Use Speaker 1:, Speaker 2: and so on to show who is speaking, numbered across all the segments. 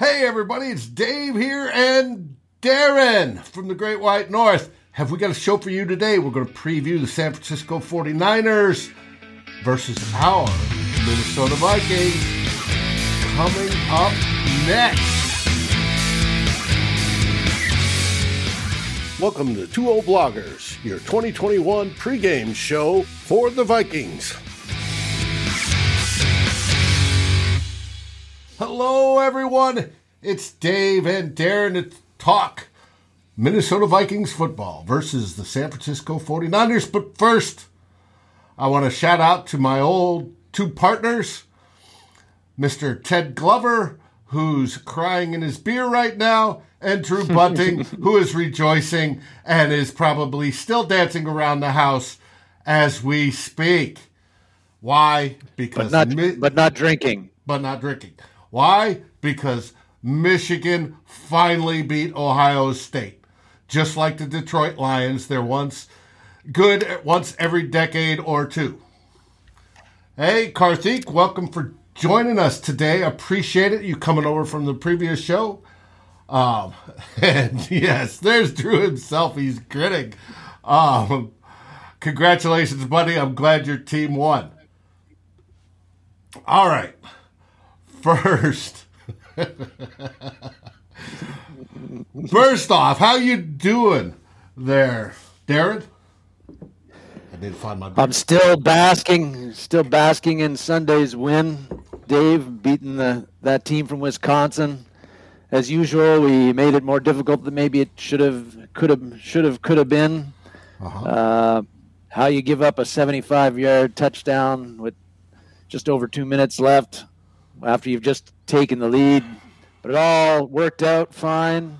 Speaker 1: Hey, everybody, it's Dave here and Darren from the Great White North. Have we got a show for you today? We're going to preview the San Francisco 49ers versus our Minnesota Vikings coming up next. Welcome to Two Old Bloggers, your 2021 pregame show for the Vikings. Hello, everyone. It's Dave and Darren to talk Minnesota Vikings football versus the San Francisco 49ers. But first, I want to shout out to my old two partners, Mr. Ted Glover, who's crying in his beer right now, and Drew Bunting, who is rejoicing and is probably still dancing around the house as we speak. Why? Because
Speaker 2: but not, mi- but not drinking.
Speaker 1: But not drinking. Why? Because Michigan finally beat Ohio State. Just like the Detroit Lions, they're once good once every decade or two. Hey, Karthik, welcome for joining us today. Appreciate it. You coming over from the previous show. Um, and yes, there's Drew himself. He's grinning. Um, congratulations, buddy. I'm glad your team won. All right. First, first off, how you doing there, Darren? I
Speaker 2: need to find my. I'm still basking, still basking in Sunday's win. Dave beating the that team from Wisconsin. As usual, we made it more difficult than maybe it should have, could have, should have, could have been. Uh-huh. Uh, how you give up a 75-yard touchdown with just over two minutes left after you've just taken the lead, but it all worked out fine.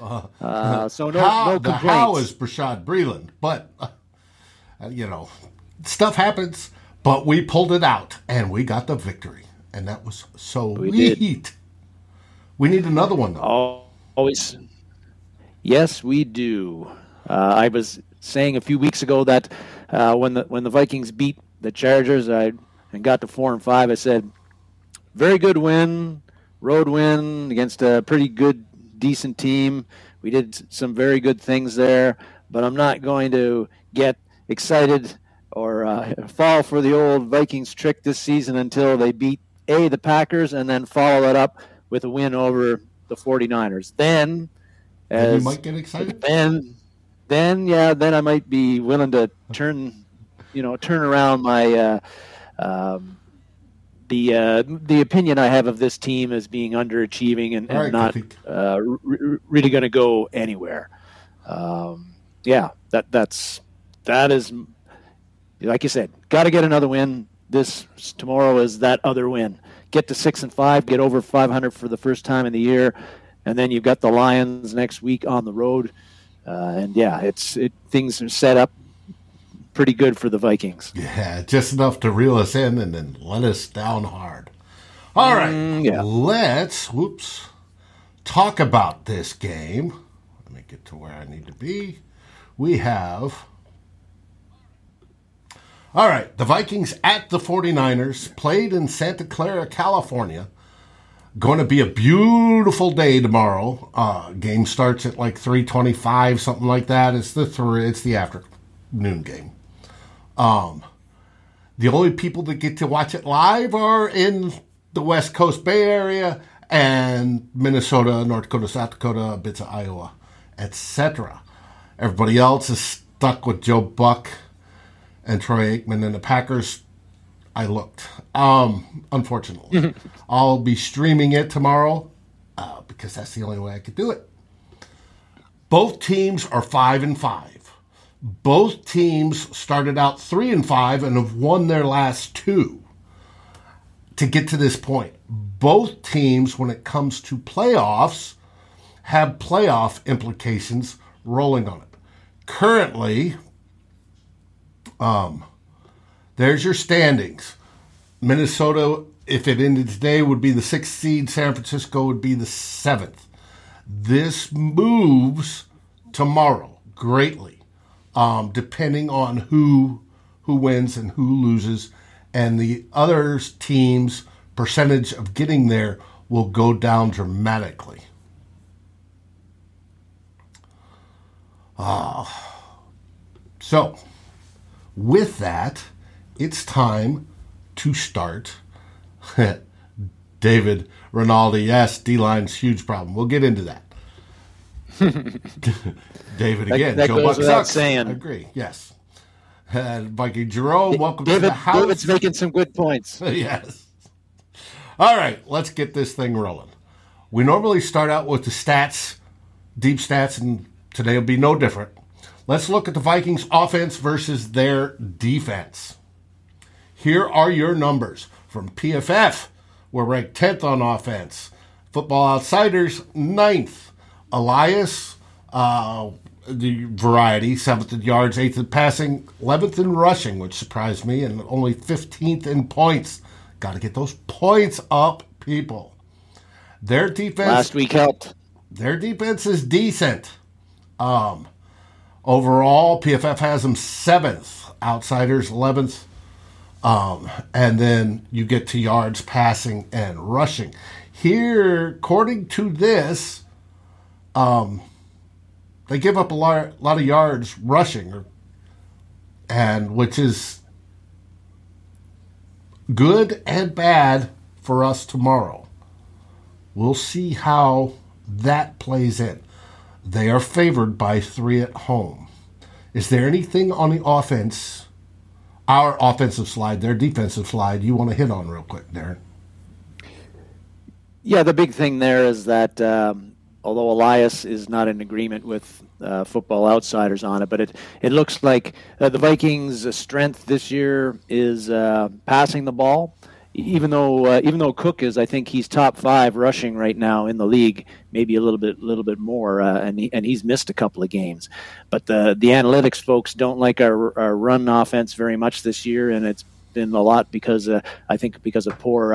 Speaker 2: Uh, uh, so no, how, no complaints. The
Speaker 1: how is Bashaud Breeland, but uh, you know, stuff happens. But we pulled it out and we got the victory, and that was so we neat. Did. We need another one though.
Speaker 2: Always. Yes, we do. Uh, I was saying a few weeks ago that uh, when the when the Vikings beat the Chargers, I and got to four and five. I said very good win, road win against a pretty good, decent team. We did some very good things there, but I'm not going to get excited or uh, fall for the old Vikings trick this season until they beat A, the Packers, and then follow it up with a win over the 49ers. Then,
Speaker 1: as, you might get excited.
Speaker 2: Then, then, yeah, then I might be willing to turn, you know, turn around my. Uh, um, the uh, the opinion I have of this team as being underachieving and, and right, not uh, r- really going to go anywhere. Um, yeah, that that's that is like you said, got to get another win. This tomorrow is that other win. Get to six and five, get over 500 for the first time in the year, and then you've got the Lions next week on the road. Uh, and yeah, it's it, things are set up pretty good for the Vikings.
Speaker 1: Yeah, just enough to reel us in and then let us down hard. All right, mm, yeah. let's whoops talk about this game. Let me get to where I need to be. We have all right, the Vikings at the 49ers played in Santa Clara, California. Going to be a beautiful day tomorrow. Uh, game starts at like 3:25, something like that. It's the three, it's the afternoon game. Um, the only people that get to watch it live are in the West Coast Bay Area and Minnesota, North Dakota, South Dakota, bits of Iowa, etc. Everybody else is stuck with Joe Buck and Troy Aikman and the Packers. I looked. Um, unfortunately, I'll be streaming it tomorrow uh, because that's the only way I could do it. Both teams are five and five. Both teams started out three and five and have won their last two to get to this point. Both teams, when it comes to playoffs, have playoff implications rolling on it. Currently, um, there's your standings. Minnesota, if it ended today, would be the sixth seed. San Francisco would be the seventh. This moves tomorrow greatly um, depending on who who wins and who loses, and the other team's percentage of getting there will go down dramatically. Ah. So, with that, it's time to start. David Rinaldi, yes, D line's huge problem. We'll get into that. David again.
Speaker 2: That, that
Speaker 1: Joe
Speaker 2: goes
Speaker 1: Buck
Speaker 2: without
Speaker 1: sucks.
Speaker 2: saying.
Speaker 1: I agree. Yes. And Viking Jerome, welcome
Speaker 2: David,
Speaker 1: to the house.
Speaker 2: David's making some good points.
Speaker 1: yes. All right, let's get this thing rolling. We normally start out with the stats, deep stats, and today will be no different. Let's look at the Vikings offense versus their defense. Here are your numbers from PFF. We're ranked 10th on offense. Football Outsiders, 9th. Elias, uh, the variety, 7th in yards, 8th in passing, 11th in rushing, which surprised me, and only 15th in points. Got to get those points up, people. Their defense
Speaker 2: Last week helped.
Speaker 1: their defense is decent. Um, overall, PFF has them seventh, outsiders eleventh, um, and then you get to yards passing and rushing. Here, according to this, um, they give up a lot, lot of yards rushing, and which is good and bad for us tomorrow. We'll see how that plays in. They are favored by three at home. Is there anything on the offense, our offensive slide, their defensive slide, you want to hit on real quick, Darren?
Speaker 2: Yeah, the big thing there is that um, although Elias is not in agreement with uh, Football Outsiders on it, but it, it looks like uh, the Vikings' strength this year is uh, passing the ball. Even though uh, even though Cook is, I think he's top five rushing right now in the league, maybe a little bit little bit more, uh, and he, and he's missed a couple of games. But the the analytics folks don't like our, our run offense very much this year, and it's been a lot because uh, I think because of poor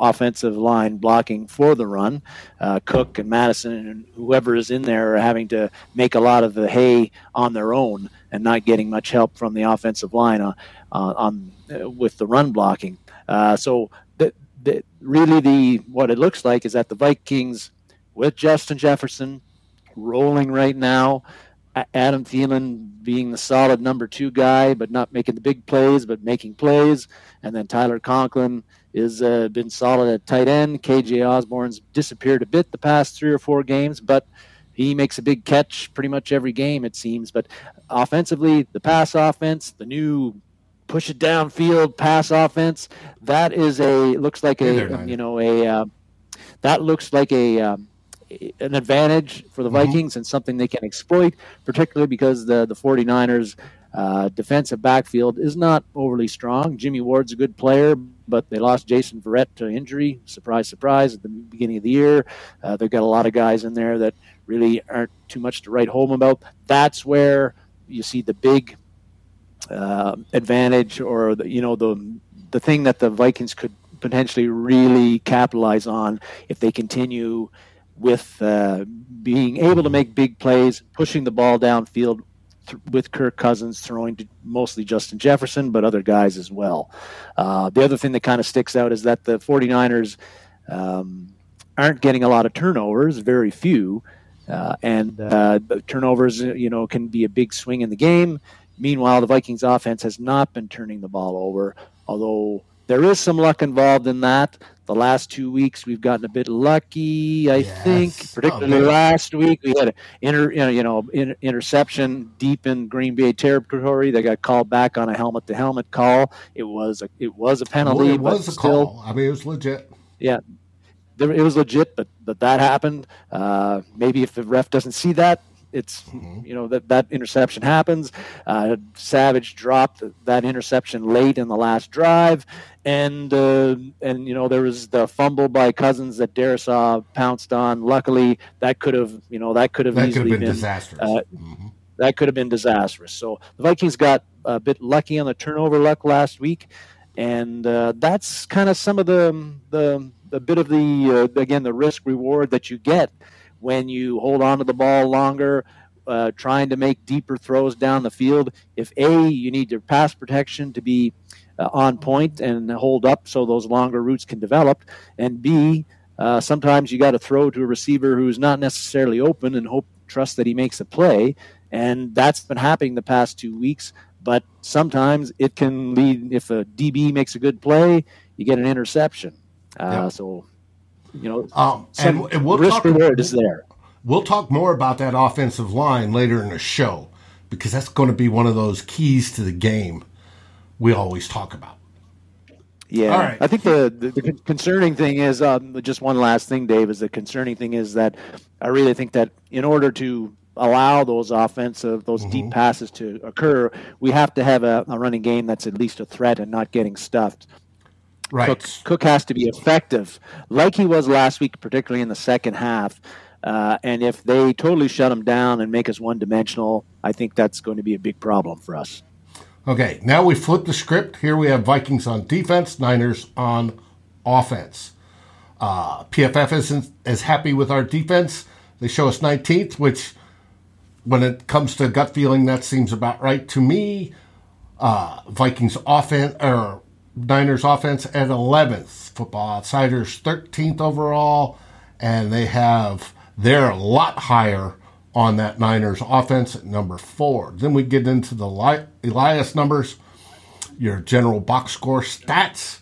Speaker 2: offensive line blocking for the run. Uh, Cook and Madison and whoever is in there are having to make a lot of the hay on their own and not getting much help from the offensive line on, on uh, with the run blocking. Uh, so the, the, really, the what it looks like is that the Vikings with Justin Jefferson rolling right now. Adam Thielen being the solid number two guy, but not making the big plays, but making plays, and then Tyler Conklin is uh, been solid at tight end. KJ Osborne's disappeared a bit the past three or four games, but he makes a big catch pretty much every game it seems. But offensively, the pass offense, the new push it downfield pass offense, that is a looks like a you know a uh, that looks like a um, an advantage for the Vikings mm-hmm. and something they can exploit, particularly because the the 49ers uh, defensive backfield is not overly strong. Jimmy Ward's a good player, but they lost Jason Verrett to injury. Surprise, surprise, at the beginning of the year. Uh, they've got a lot of guys in there that really aren't too much to write home about. That's where you see the big uh, advantage, or the, you know the the thing that the Vikings could potentially really capitalize on if they continue with uh, being able to make big plays, pushing the ball downfield th- with Kirk Cousins throwing to mostly Justin Jefferson, but other guys as well. Uh, the other thing that kind of sticks out is that the 49ers um, aren't getting a lot of turnovers, very few. Uh, and uh, turnovers, you know, can be a big swing in the game. Meanwhile, the Vikings offense has not been turning the ball over, although there is some luck involved in that. The last two weeks we've gotten a bit lucky, I yes. think. Particularly oh, last week we had an inter, you know, in, interception deep in Green Bay territory. They got called back on a helmet to helmet call. It was a it was a penalty.
Speaker 1: Well, it was
Speaker 2: a
Speaker 1: still, call. I mean, it was legit.
Speaker 2: Yeah, it was legit, but but that happened. Uh, maybe if the ref doesn't see that, it's mm-hmm. you know that that interception happens. Uh, Savage dropped that interception late in the last drive, and uh, and you know there was the fumble by Cousins that Darrisaw pounced on. Luckily, that could have you know that could have
Speaker 1: that
Speaker 2: easily
Speaker 1: could have been,
Speaker 2: been
Speaker 1: disastrous.
Speaker 2: Uh, mm-hmm. That could have been disastrous. So the Vikings got a bit lucky on the turnover luck last week, and uh, that's kind of some of the the the bit of the uh, again the risk reward that you get when you hold on to the ball longer, uh, trying to make deeper throws down the field. If A, you need your pass protection to be uh, on point and hold up so those longer routes can develop, and B, Uh, sometimes you got to throw to a receiver who's not necessarily open and hope trust that he makes a play, and that's been happening the past two weeks. But sometimes it can lead if a DB makes a good play, you get an interception. Uh, yep. So, you know,
Speaker 1: um, and, and we'll
Speaker 2: risk
Speaker 1: talk,
Speaker 2: reward is there.
Speaker 1: We'll talk more about that offensive line later in the show because that's going to be one of those keys to the game we always talk about.
Speaker 2: Yeah, I think the, the, the concerning thing is um, just one last thing, Dave. Is the concerning thing is that I really think that in order to allow those offensive, those mm-hmm. deep passes to occur, we have to have a, a, running game that's at least a threat and not getting stuffed.
Speaker 1: Right.
Speaker 2: Cook, Cook has to be effective, like he was last week, particularly in the second half. Uh, and if they totally shut him down and make us one dimensional, I think that's going to be a big problem for us.
Speaker 1: Okay, now we flip the script. Here we have Vikings on defense, Niners on offense. Uh, PFF isn't as happy with our defense. They show us 19th, which, when it comes to gut feeling, that seems about right to me. Uh, Vikings offense or Niners offense at 11th. Football Outsiders 13th overall, and they have they're a lot higher on that Niners offense at number four. Then we get into the Elias numbers, your general box score stats,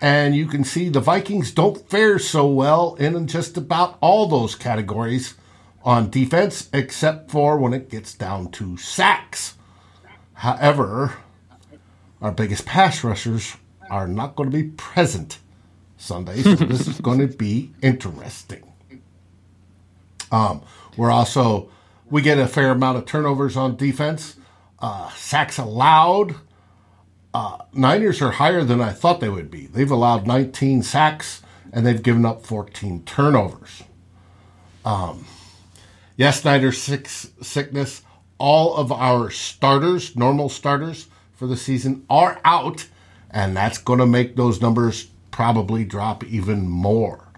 Speaker 1: and you can see the Vikings don't fare so well in just about all those categories on defense, except for when it gets down to sacks. However, our biggest pass rushers are not going to be present Sunday, so this is going to be interesting. Um, we're also we get a fair amount of turnovers on defense. Uh, sacks allowed. Uh, Niners are higher than I thought they would be. They've allowed 19 sacks and they've given up 14 turnovers. Um, yes, Niners six, sickness. All of our starters, normal starters for the season, are out, and that's going to make those numbers probably drop even more.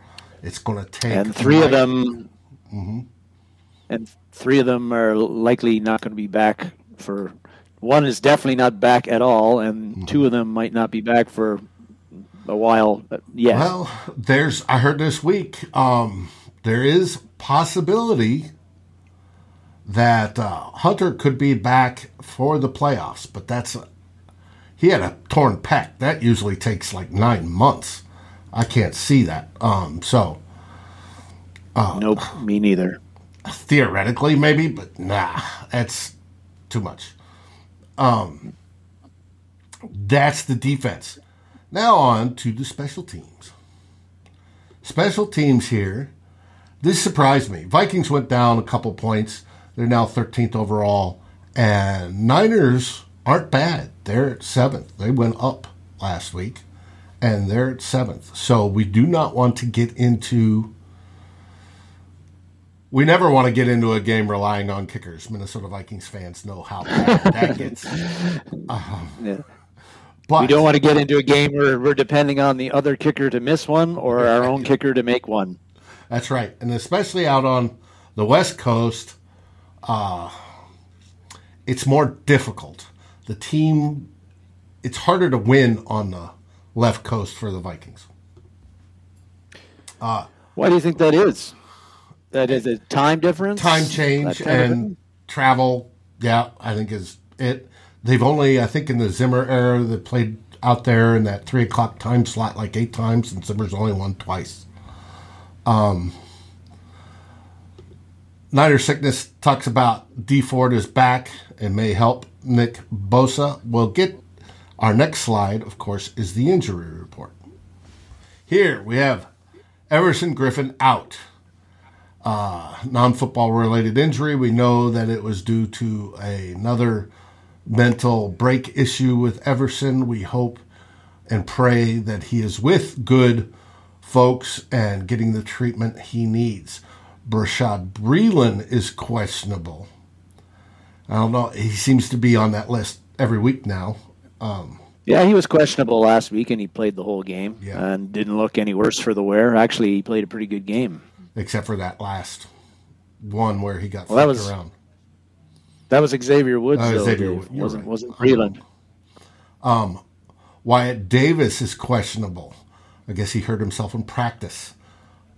Speaker 1: It's going to take.
Speaker 2: And three of them Mm-hmm. And three of them are likely not going to be back for. One is definitely not back at all, and mm-hmm. two of them might not be back for a while. Yes.
Speaker 1: Well, there's. I heard this week. Um, there is possibility that uh, Hunter could be back for the playoffs, but that's he had a torn pec. That usually takes like nine months. I can't see that. Um, so
Speaker 2: uh, nope, me neither.
Speaker 1: Theoretically, maybe, but nah, that's too much. Um, that's the defense. Now on to the special teams. Special teams here. This surprised me. Vikings went down a couple points. They're now 13th overall. And Niners aren't bad. They're at seventh. They went up last week, and they're at seventh. So we do not want to get into we never want to get into a game relying on kickers. Minnesota Vikings fans know how bad that gets.
Speaker 2: Um, yeah. But we don't want to get into a game where we're depending on the other kicker to miss one or our own kicker to make one.
Speaker 1: That's right, and especially out on the West Coast, uh, it's more difficult. The team, it's harder to win on the left coast for the Vikings.
Speaker 2: Uh, Why do you think that is? That is a time difference.
Speaker 1: Time change and travel. Yeah, I think is it. They've only, I think, in the Zimmer era, they played out there in that three o'clock time slot like eight times, and Zimmer's only won twice. Um, Niner sickness talks about Dee Ford is back and may help Nick Bosa. We'll get our next slide, of course, is the injury report. Here we have Everson Griffen out uh, non football related injury. We know that it was due to another mental break issue with Everson. We hope and pray that he is with good folks and getting the treatment he needs. Bashaud Breeland is questionable. I don't know. He seems to be on that list every week now. Um,
Speaker 2: yeah, he was questionable last week, and he played the whole game yeah. and didn't look any worse for the wear. Actually, he played a pretty good game
Speaker 1: except for that last one where he got well, that was, around.
Speaker 2: That was Xavier Woods. Uh, though, Xavier Woods. wasn't right. wasn't Breeland.
Speaker 1: Um, Wyatt Davis is questionable. I guess he hurt himself in practice.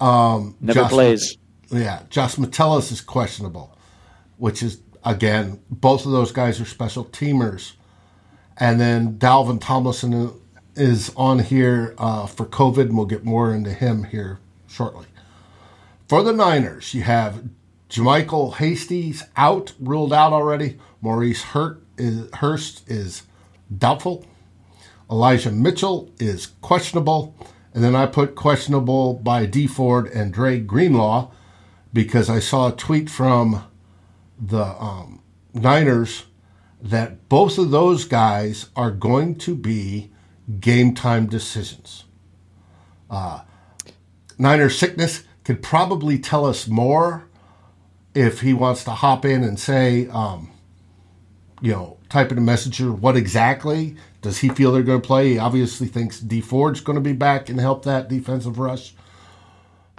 Speaker 1: Um,
Speaker 2: Never
Speaker 1: Josh-
Speaker 2: plays.
Speaker 1: Yeah, Josh Metellus is questionable, which is again both of those guys are special teamers, and then Dalvin Tomlinson is on here uh, for COVID, and we'll get more into him here shortly. For the Niners, you have JaMycal Hasty's out, ruled out already. Maurice Hurt is, Hurst is doubtful. Elijah Mitchell is questionable. And then I put questionable by Dee Ford and Dre Greenlaw because I saw a tweet from the um, Niners that both of those guys are going to be game time decisions. Uh, Niners sickness could probably tell us more if he wants to hop in and say, um, you know, type in a messenger what exactly does he feel they're going to play. He obviously thinks Dee Ford's going to be back and help that defensive rush.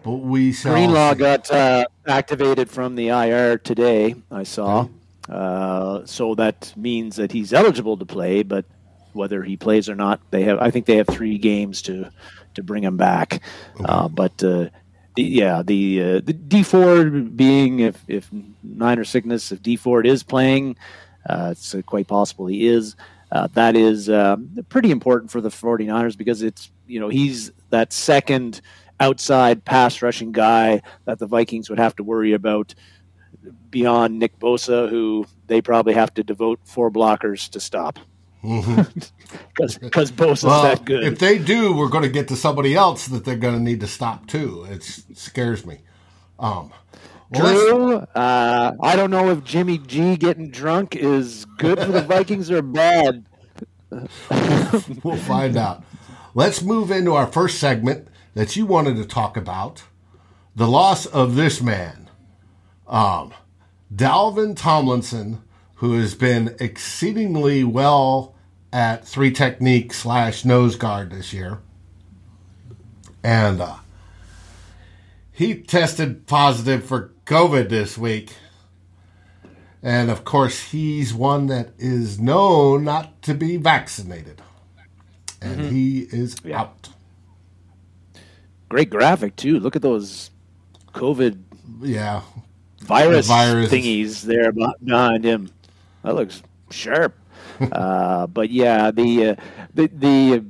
Speaker 1: But we shall
Speaker 2: Greenlaw got uh, activated from the IR today. I saw, uh, so that means that he's eligible to play. But whether he plays or not, they have. I think they have three games to to bring him back. Uh, but uh, the, yeah, the uh, the Dee Ford being if if Niner sickness, if Dee Ford is playing, uh, it's uh, quite possible he is. Uh, that is uh, pretty important for the 49ers because it's you know he's that second outside pass rushing guy that the Vikings would have to worry about beyond Nick Bosa, who they probably have to devote four blockers to stop because because Bosa's
Speaker 1: Well,
Speaker 2: that good.
Speaker 1: if they do, we're going to get to somebody else that they're going to need to stop too. It's, it scares me. Um, let's-
Speaker 2: Uh, I don't know if Jimmy G getting drunk is good for the Vikings or bad.
Speaker 1: we'll find out. Let's move into our first segment that you wanted to talk about the loss of this man, um, Dalvin Tomlinson, who has been exceedingly well at three technique slash nose guard this year. And uh, he tested positive for COVID this week. And of course, he's one that is known not to be vaccinated. And he is out.
Speaker 2: Great graphic too. Look at those COVID
Speaker 1: Yeah.
Speaker 2: virus,
Speaker 1: virus.
Speaker 2: thingies there behind him. That looks sharp. uh, but yeah, the uh, the the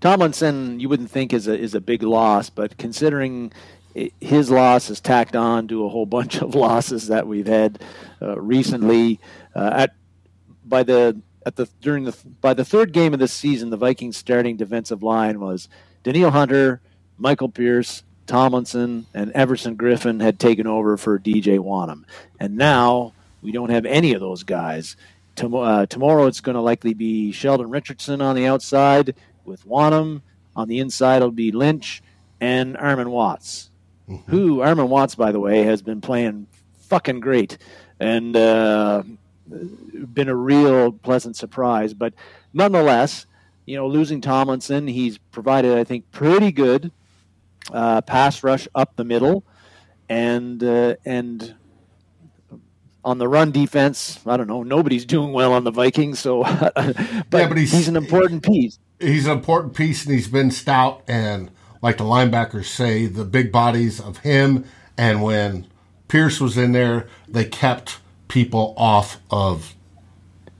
Speaker 2: Tomlinson you wouldn't think is a is a big loss, but considering i- his loss is tacked on to a whole bunch of losses that we've had uh, recently uh, at by the at the during the by the third game of the season, the Vikings starting defensive line was Danielle Hunter, Michael Pierce, Tomlinson, and Everson Griffen had taken over for DJ Wonnum, and now we don't have any of those guys. Tom- uh, tomorrow it's going to likely be Sheldon Richardson on the outside with Wonnum on the inside. It'll be Lynch and Armon Watts, who Armon Watts, by the way, has been playing fucking great and uh, been a real pleasant surprise. But nonetheless, you know, losing Tomlinson, he's provided, I think, pretty good uh, pass rush up the middle, and uh, and on the run defense, I don't know. Nobody's doing well on the Vikings, so but,
Speaker 1: but he's-
Speaker 2: he's an important piece.
Speaker 1: He's an important piece and he's been stout. And like the linebackers say, the big bodies of him. And when Pierce was in there, they kept people off of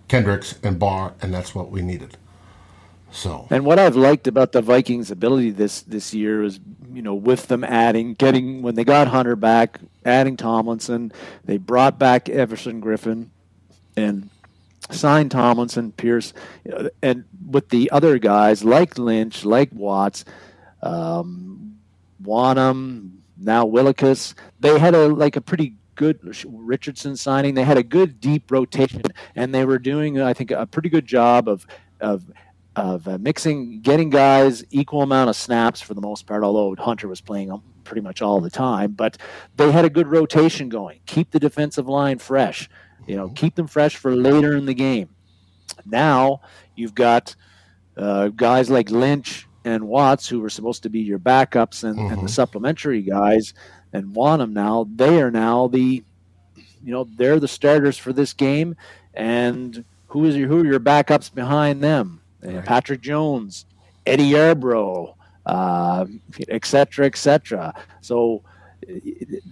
Speaker 1: Kendricks and Barr. And that's what we needed. So,
Speaker 2: And what I've liked about the Vikings' ability this this year is, you know, with them adding, getting when they got Hunter back, adding Tomlinson, they brought back Everson Griffen, and signed Tomlinson, Pierce, know, and with the other guys like Lynch, like Watts, um, Wonnum, now Willekes, they had a like a pretty good Richardson signing. They had a good deep rotation, and they were doing, I think, a pretty good job of of of uh, mixing, getting guys equal amount of snaps for the most part. Although Hunter was playing them pretty much all the time, but they had a good rotation going. Keep the defensive line fresh. You know, keep them fresh for later in the game. Now you've got uh, guys like Lynch and Watts, who were supposed to be your backups and, and the supplementary guys, and Wonnum now, they are now the, you know, they're the starters for this game. And who is your, who are your backups behind them? Uh,
Speaker 1: Right.
Speaker 2: Patrick Jones, Eddie Yarbrough, uh, etc. Et cetera. so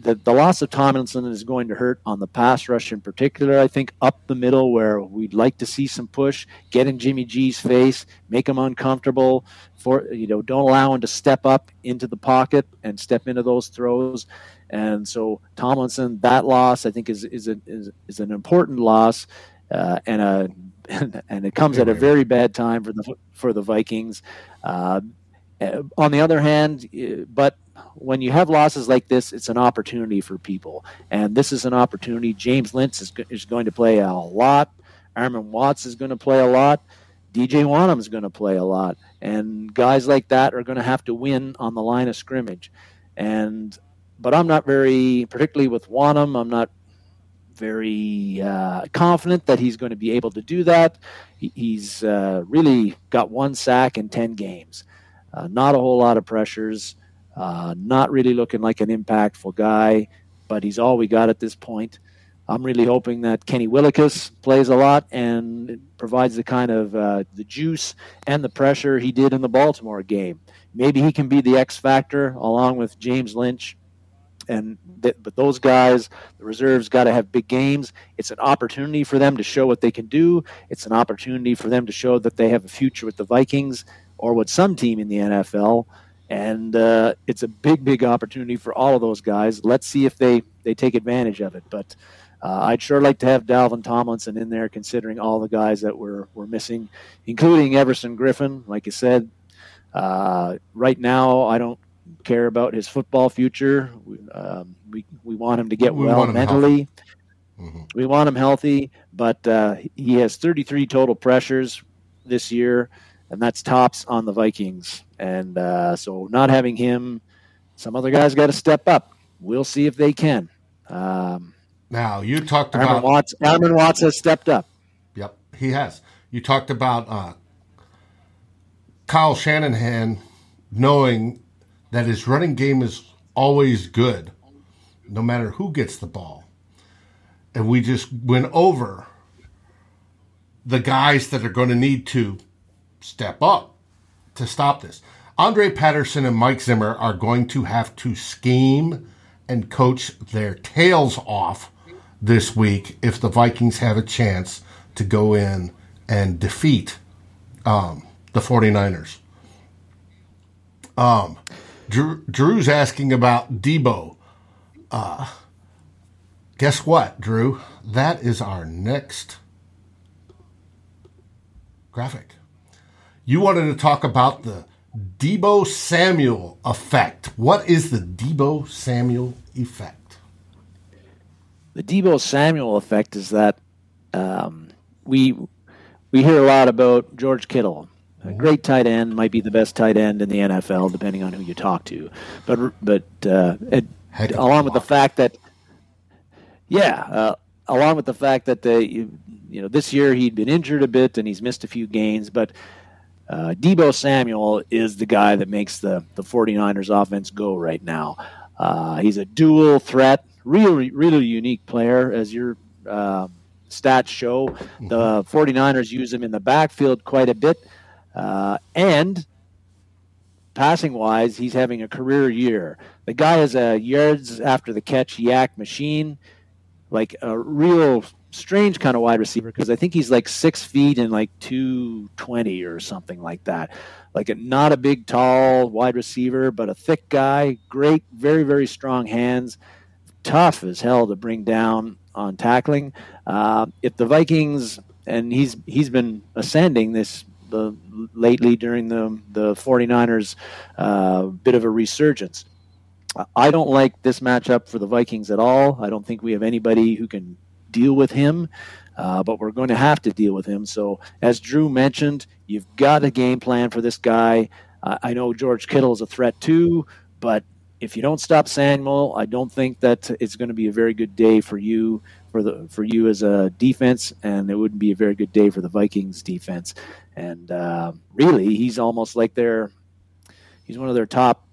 Speaker 2: the, the loss of Tomlinson is going to hurt on the pass rush in particular. I think up the middle where we'd like to see some push, get in Jimmy G's face, make him uncomfortable. For you know, don't allow him to step up into the pocket and step into those throws. And so Tomlinson, that loss I think is is a, is, is an important loss, uh, and a and it comes at a very bad time for the for the Vikings. Uh, on the other hand, but when you have losses like this, it's an opportunity for people. And this is an opportunity. James Lynch is, is going to play a lot. Armon Watts is going to play a lot. DJ Wonnum is going to play a lot. And guys like that are going to have to win on the line of scrimmage. And but I'm not very, particularly with Wonnum, I'm not very uh, confident that he's going to be able to do that. He, he's uh, really got one sack in 10 games. Uh, not a whole lot of pressures. Uh, not really looking like an impactful guy, but he's all we got at this point. I'm really hoping that Kenny Willekes plays a lot and provides the kind of uh, the juice and the pressure he did in the Baltimore game. Maybe he can be the X factor along with James Lynch. And th- but those guys, the reserves, got to have big games. It's an opportunity for them to show what they can do. It's an opportunity for them to show that they have a future with the Vikings or with some team in the NFL and uh, it's a big, big opportunity for all of those guys. Let's see if they they take advantage of it. But uh, I'd sure like to have Dalvin Tomlinson in there, considering all the guys that we're we're missing, including Everson Griffen. Like you said, uh, right now I don't care about his football future. We um, we, we want him to get we well mentally. Mm-hmm. We want him healthy, but uh, he has 33 total pressures this year and that's tops on the Vikings. And uh, so, not having him, some other guys got to step up. We'll see if they can. Um,
Speaker 1: now, you talked
Speaker 2: Armon
Speaker 1: about
Speaker 2: Watts. Armon Watts has stepped up.
Speaker 1: Yep, he has. You talked about uh, Kyle Shanahan knowing that his running game is always good, no matter who gets the ball. And we just went over the guys that are going to need to step up to stop this. Andre Patterson and Mike Zimmer are going to have to scheme and coach their tails off this week if the Vikings have a chance to go in and defeat um, the 49ers. Um, Drew, Drew's asking about Deebo. Uh, guess what, Drew? That is our next graphic you wanted to talk about the Deebo Samuel effect. What is the Deebo Samuel effect?
Speaker 2: The Deebo Samuel effect is that um, we we hear a lot about George Kittle. A great tight end might be the best tight end in the NFL, depending on who you talk to. But but uh, along with the fact that yeah, uh, along with the fact that the you, you know this year he'd been injured a bit and he's missed a few games, but uh, Deebo Samuel is the guy that makes the, the 49ers offense go right now. Uh, he's a dual threat, really, really unique player, as your uh, stats show. Mm-hmm. The 49ers use him in the backfield quite a bit. Uh, and passing wise, he's having a career year. The guy is a yards after the catch YAC machine, like a real strange kind of wide receiver because I think he's like six feet and like 220 or something like that. Like a, not a big, tall wide receiver, but a thick guy. Great, very, very strong hands. Tough as hell to bring down on tackling. Uh, if the Vikings, and he's he's been ascending this the lately during the the 49ers uh, bit of a resurgence. I don't like this matchup for the Vikings at all. I don't think we have anybody who can deal with him, uh, but we're going to have to deal with him. So, as Drew mentioned, you've got a game plan for this guy. Uh, I know George Kittle is a threat too, but if you don't stop Samuel, I don't think that it's going to be a very good day for you for the for you as a defense, and it wouldn't be a very good day for the Vikings defense. And uh, really, he's almost like their he's one of their top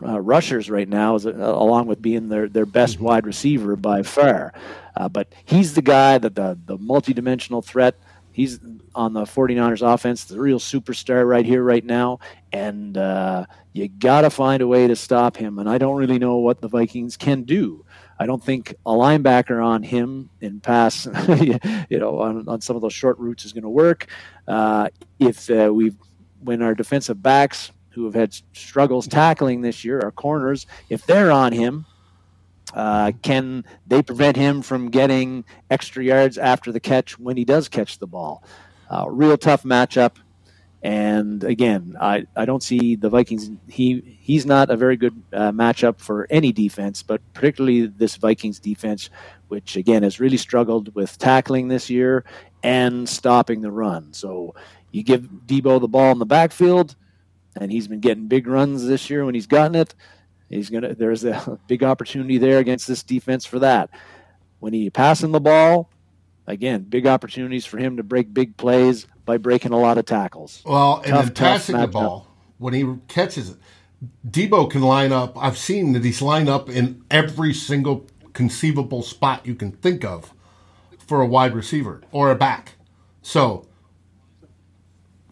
Speaker 2: uh, rushers right now, is, uh, along with being their, their best wide receiver by far. Uh, but he's the guy that the the multidimensional threat he's on the 49ers offense, the real superstar right here, right now. And uh, you got to find a way to stop him. And I don't really know what the Vikings can do. I don't think a linebacker on him in pass, you know, on, on some of those short routes is going to work. Uh, if uh, we, when our defensive backs who have had struggles tackling this year, our corners, if they're on him, uh, can they prevent him from getting extra yards after the catch when he does catch the ball? Uh, real tough matchup. And again, I, I don't see the Vikings. He he's not a very good uh, matchup for any defense, but particularly this Vikings defense, which again has really struggled with tackling this year and stopping the run. So you give Deebo the ball in the backfield, and he's been getting big runs this year when he's gotten it. He's gonna. There's a big opportunity there against this defense for that. When he passing the ball, again, big opportunities for him to break big plays by breaking a lot of tackles.
Speaker 1: Well, and tough, then passing the ball when he catches it, Deebo can line up. I've seen that he's lined up in every single conceivable spot you can think of for a wide receiver or a back. So,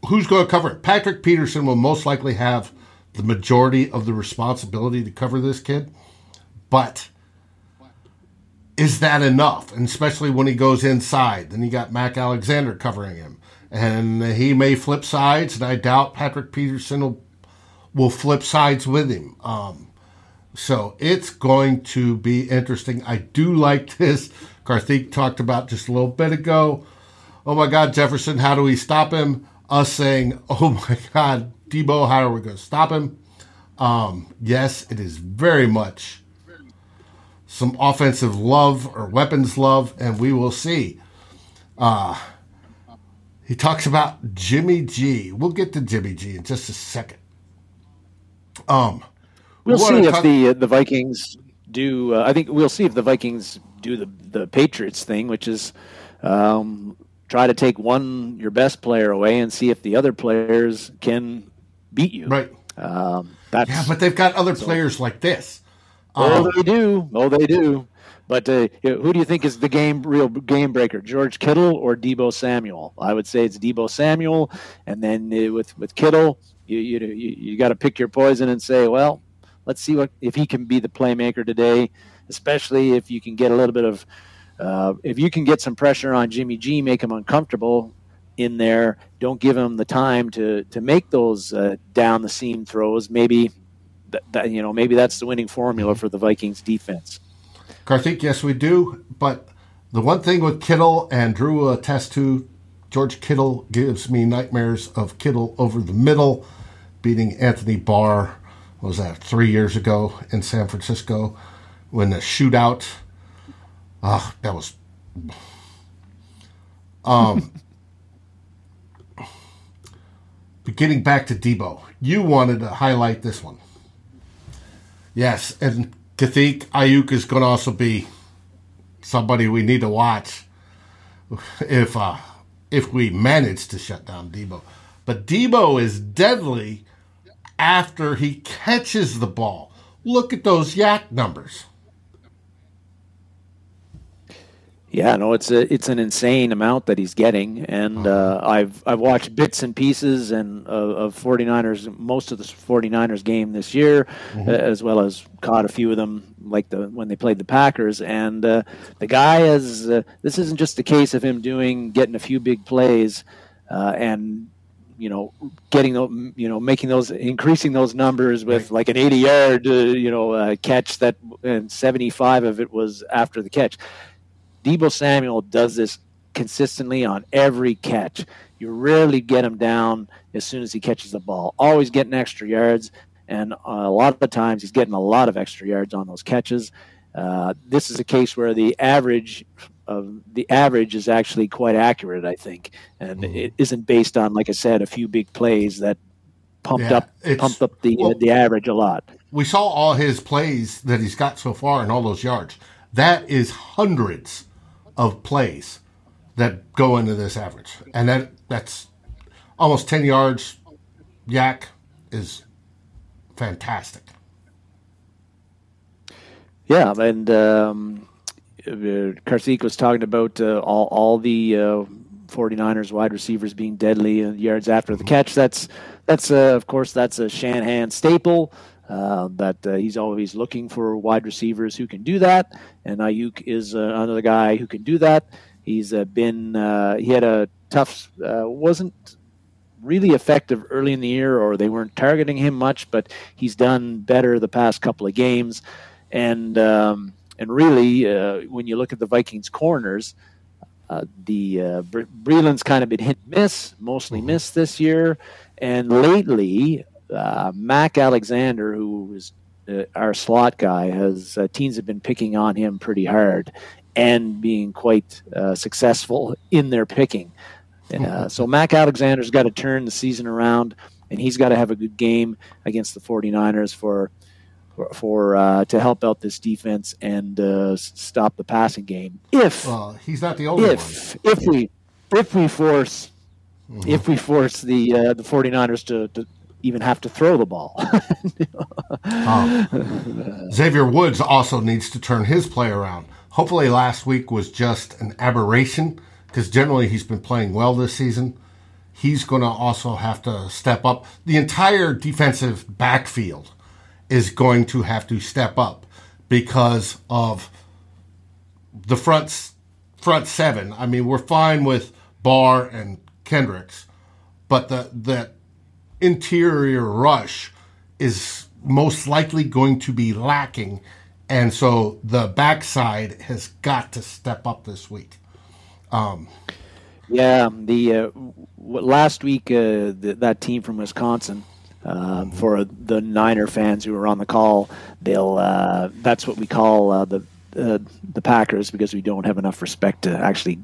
Speaker 1: who's going to cover it? Patrick Peterson will most likely have the majority of the responsibility to cover this kid. But is that enough? And especially when he goes inside, then you got Mac Alexander covering him. And he may flip sides, and I doubt Patrick Peterson will, will flip sides with him. Um, so it's going to be interesting. I do like this. Karthik talked about just a little bit ago. Oh my God, Jefferson, how do we stop him? Us saying, oh my God, Deebo, how are we going to stop him? Um, yes, it is very much some offensive love or weapons love, and we will see. Uh, he talks about Jimmy G. We'll get to Jimmy G in just a second. Um,
Speaker 2: we'll see if talk- the uh, the Vikings do. Uh, I think we'll see if the Vikings do the the Patriots thing, which is um, try to take one your best player away and see if the other players can beat you.
Speaker 1: Right.
Speaker 2: Um,
Speaker 1: yeah, but they've got other so, players like this.
Speaker 2: Oh, um, they do. Oh, they do. But uh, who do you think is the game real game breaker? George Kittle or Deebo Samuel? I would say it's Deebo Samuel, and then uh, with with Kittle, you you you, you got to pick your poison and say, well, let's see what if he can be the playmaker today, especially if you can get a little bit of uh, if you can get some pressure on Jimmy G, make him uncomfortable in there. Don't give him the time to to make those uh, down the seam throws. Maybe that, that, you know maybe that's the winning formula for the Vikings defense.
Speaker 1: Karthik, yes, we do. But the one thing with Kittle and Drew will attest to, George Kittle gives me nightmares of Kittle over the middle, beating Anthony Barr. was that three years ago in San Francisco when the shootout? Ah, that was. Um, But getting back to Deebo, you wanted to highlight this one. Yes, and Karthik Aiyuk is going to also be somebody we need to watch if uh, if we manage to shut down Deebo. But Deebo is deadly after he catches the ball. Look at those YAC numbers.
Speaker 2: Yeah, no, it's a it's an insane amount that he's getting, and uh, I've I've watched bits and pieces and uh, of 49ers most of the 49ers game this year, mm-hmm. uh, as well as caught a few of them like the when they played the Packers, and uh, the guy is uh, this isn't just a case of him doing getting a few big plays, uh, and you know getting the you know making those increasing those numbers with like an 80 yard you know catch that and 75 of it was after the catch Deebo Samuel does this consistently on every catch. You rarely get him down as soon as he catches the ball. Always getting extra yards, and a lot of the times he's getting a lot of extra yards on those catches. Uh, this is a case where the average of the average is actually quite accurate, I think, and mm-hmm. it isn't based on, like I said, a few big plays that pumped yeah, up pumped up the well, the average a lot.
Speaker 1: We saw all his plays that he's got so far and all those yards. That is hundreds of plays that go into this average, and that that's almost ten yards. YAC is fantastic.
Speaker 2: Yeah, and um, was talking about uh, all all the uh, 49ers wide receivers being deadly yards after the catch. That's that's uh, of course that's a Shanahan staple. Uh, that uh, he's always looking for wide receivers who can do that, and Aiyuk is uh, another guy who can do that. He's uh, been uh, he had a tough wasn't really effective early in the year, or they weren't targeting him much, but he's done better the past couple of games, and um, and really when you look at the Vikings corners. Uh, the uh, Breeland's kind of been hit and miss, mostly mm-hmm. missed this year, and lately uh, Mac Alexander, who is uh, our slot guy, has uh, teams have been picking on him pretty hard and being quite uh, successful in their picking. Mm-hmm. so Mac Alexander's got to turn the season around, and he's got to have a good game against the 49ers for for, for uh, to help out this defense and uh, stop the passing game. If
Speaker 1: uh, he's not the only
Speaker 2: if, one. If we if we force mm-hmm. if we force the uh, the 49ers to, to even have to throw the ball.
Speaker 1: oh. Xavier Woods also needs to turn his play around. Hopefully, last week was just an aberration because generally he's been playing well this season. He's going to also have to step up. The entire defensive backfield is going to have to step up because of the front front seven. I mean, we're fine with Barr and Kendricks, but the the interior rush is most likely going to be lacking, and so the backside has got to step up this week. Um,
Speaker 2: yeah, the uh, last week uh, that team from Wisconsin um, for the Niner fans who are on the call, they'll uh, that's what we call uh, the uh, the Packers because we don't have enough respect to actually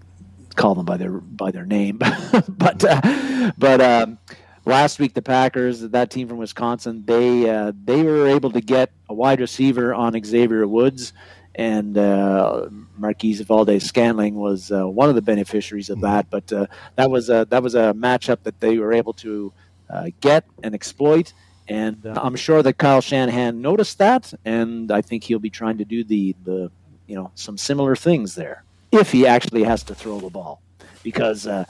Speaker 2: call them by their by their name. but uh, but um, last week the Packers, that team from Wisconsin, they uh, they were able to get a wide receiver on Xavier Woods. And uh, Marquez Valdes-Scantling was one of the beneficiaries of that, but that was a, that was a matchup that they were able to uh, get and exploit. And uh, I'm sure that Kyle Shanahan noticed that, and I think he'll be trying to do the the you know some similar things there if he actually has to throw the ball, because uh,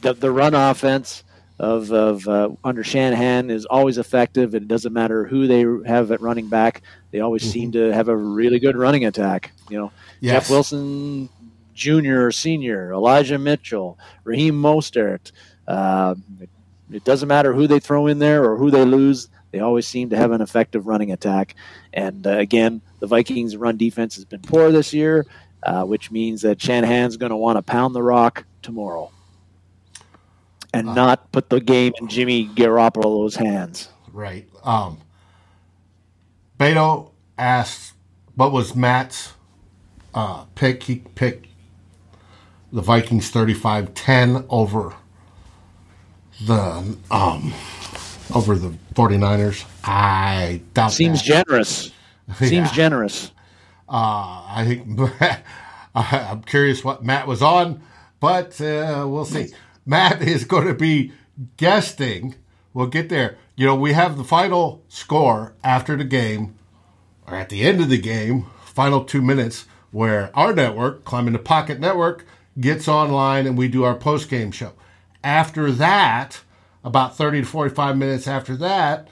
Speaker 2: the the run offense of of uh, under Shanahan is always effective. It doesn't matter who they have at running back; they always mm-hmm. seem to have a really good running attack. You know, yes. Jeff Wilson Jr. or Senior, Elijah Mitchell, Raheem Mostert. Uh, it doesn't matter who they throw in there or who they lose. They always seem to have an effective running attack. And uh, again, the Vikings' run defense has been poor this year, uh, which means that Shanahan's going to want to pound the rock tomorrow and uh, not put the game in Jimmy Garoppolo's hands.
Speaker 1: Right. Um, Beto asked, what was Matt's uh, pick? He picked the Vikings 35 10 over the um over the 49ers. I doubt
Speaker 2: Seems
Speaker 1: that.
Speaker 2: generous. Seems generous.
Speaker 1: Uh, I think I'm curious what Matt was on, but uh, we'll see. Matt is going to be guesting. We'll get there. You know, we have the final score after the game, or at the end of the game, final two minutes, where our network, Climbing the Pocket Network, gets online and we do our post game show. After that, about 30 to 45 minutes after that,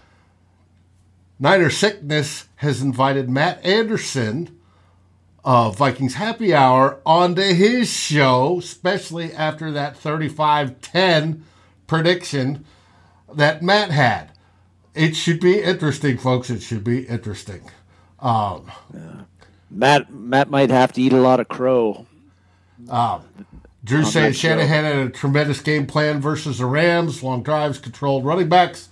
Speaker 1: Niner Sickness has invited Matt Anderson of Vikings Happy Hour onto his show, especially after that 35 10 prediction that Matt had. It should be interesting, folks. It should be interesting. Um,
Speaker 2: yeah. Matt Matt might have to eat a lot of crow.
Speaker 1: Um, Drew saying Shanahan had a tremendous game plan versus the Rams, long drives, controlled running backs.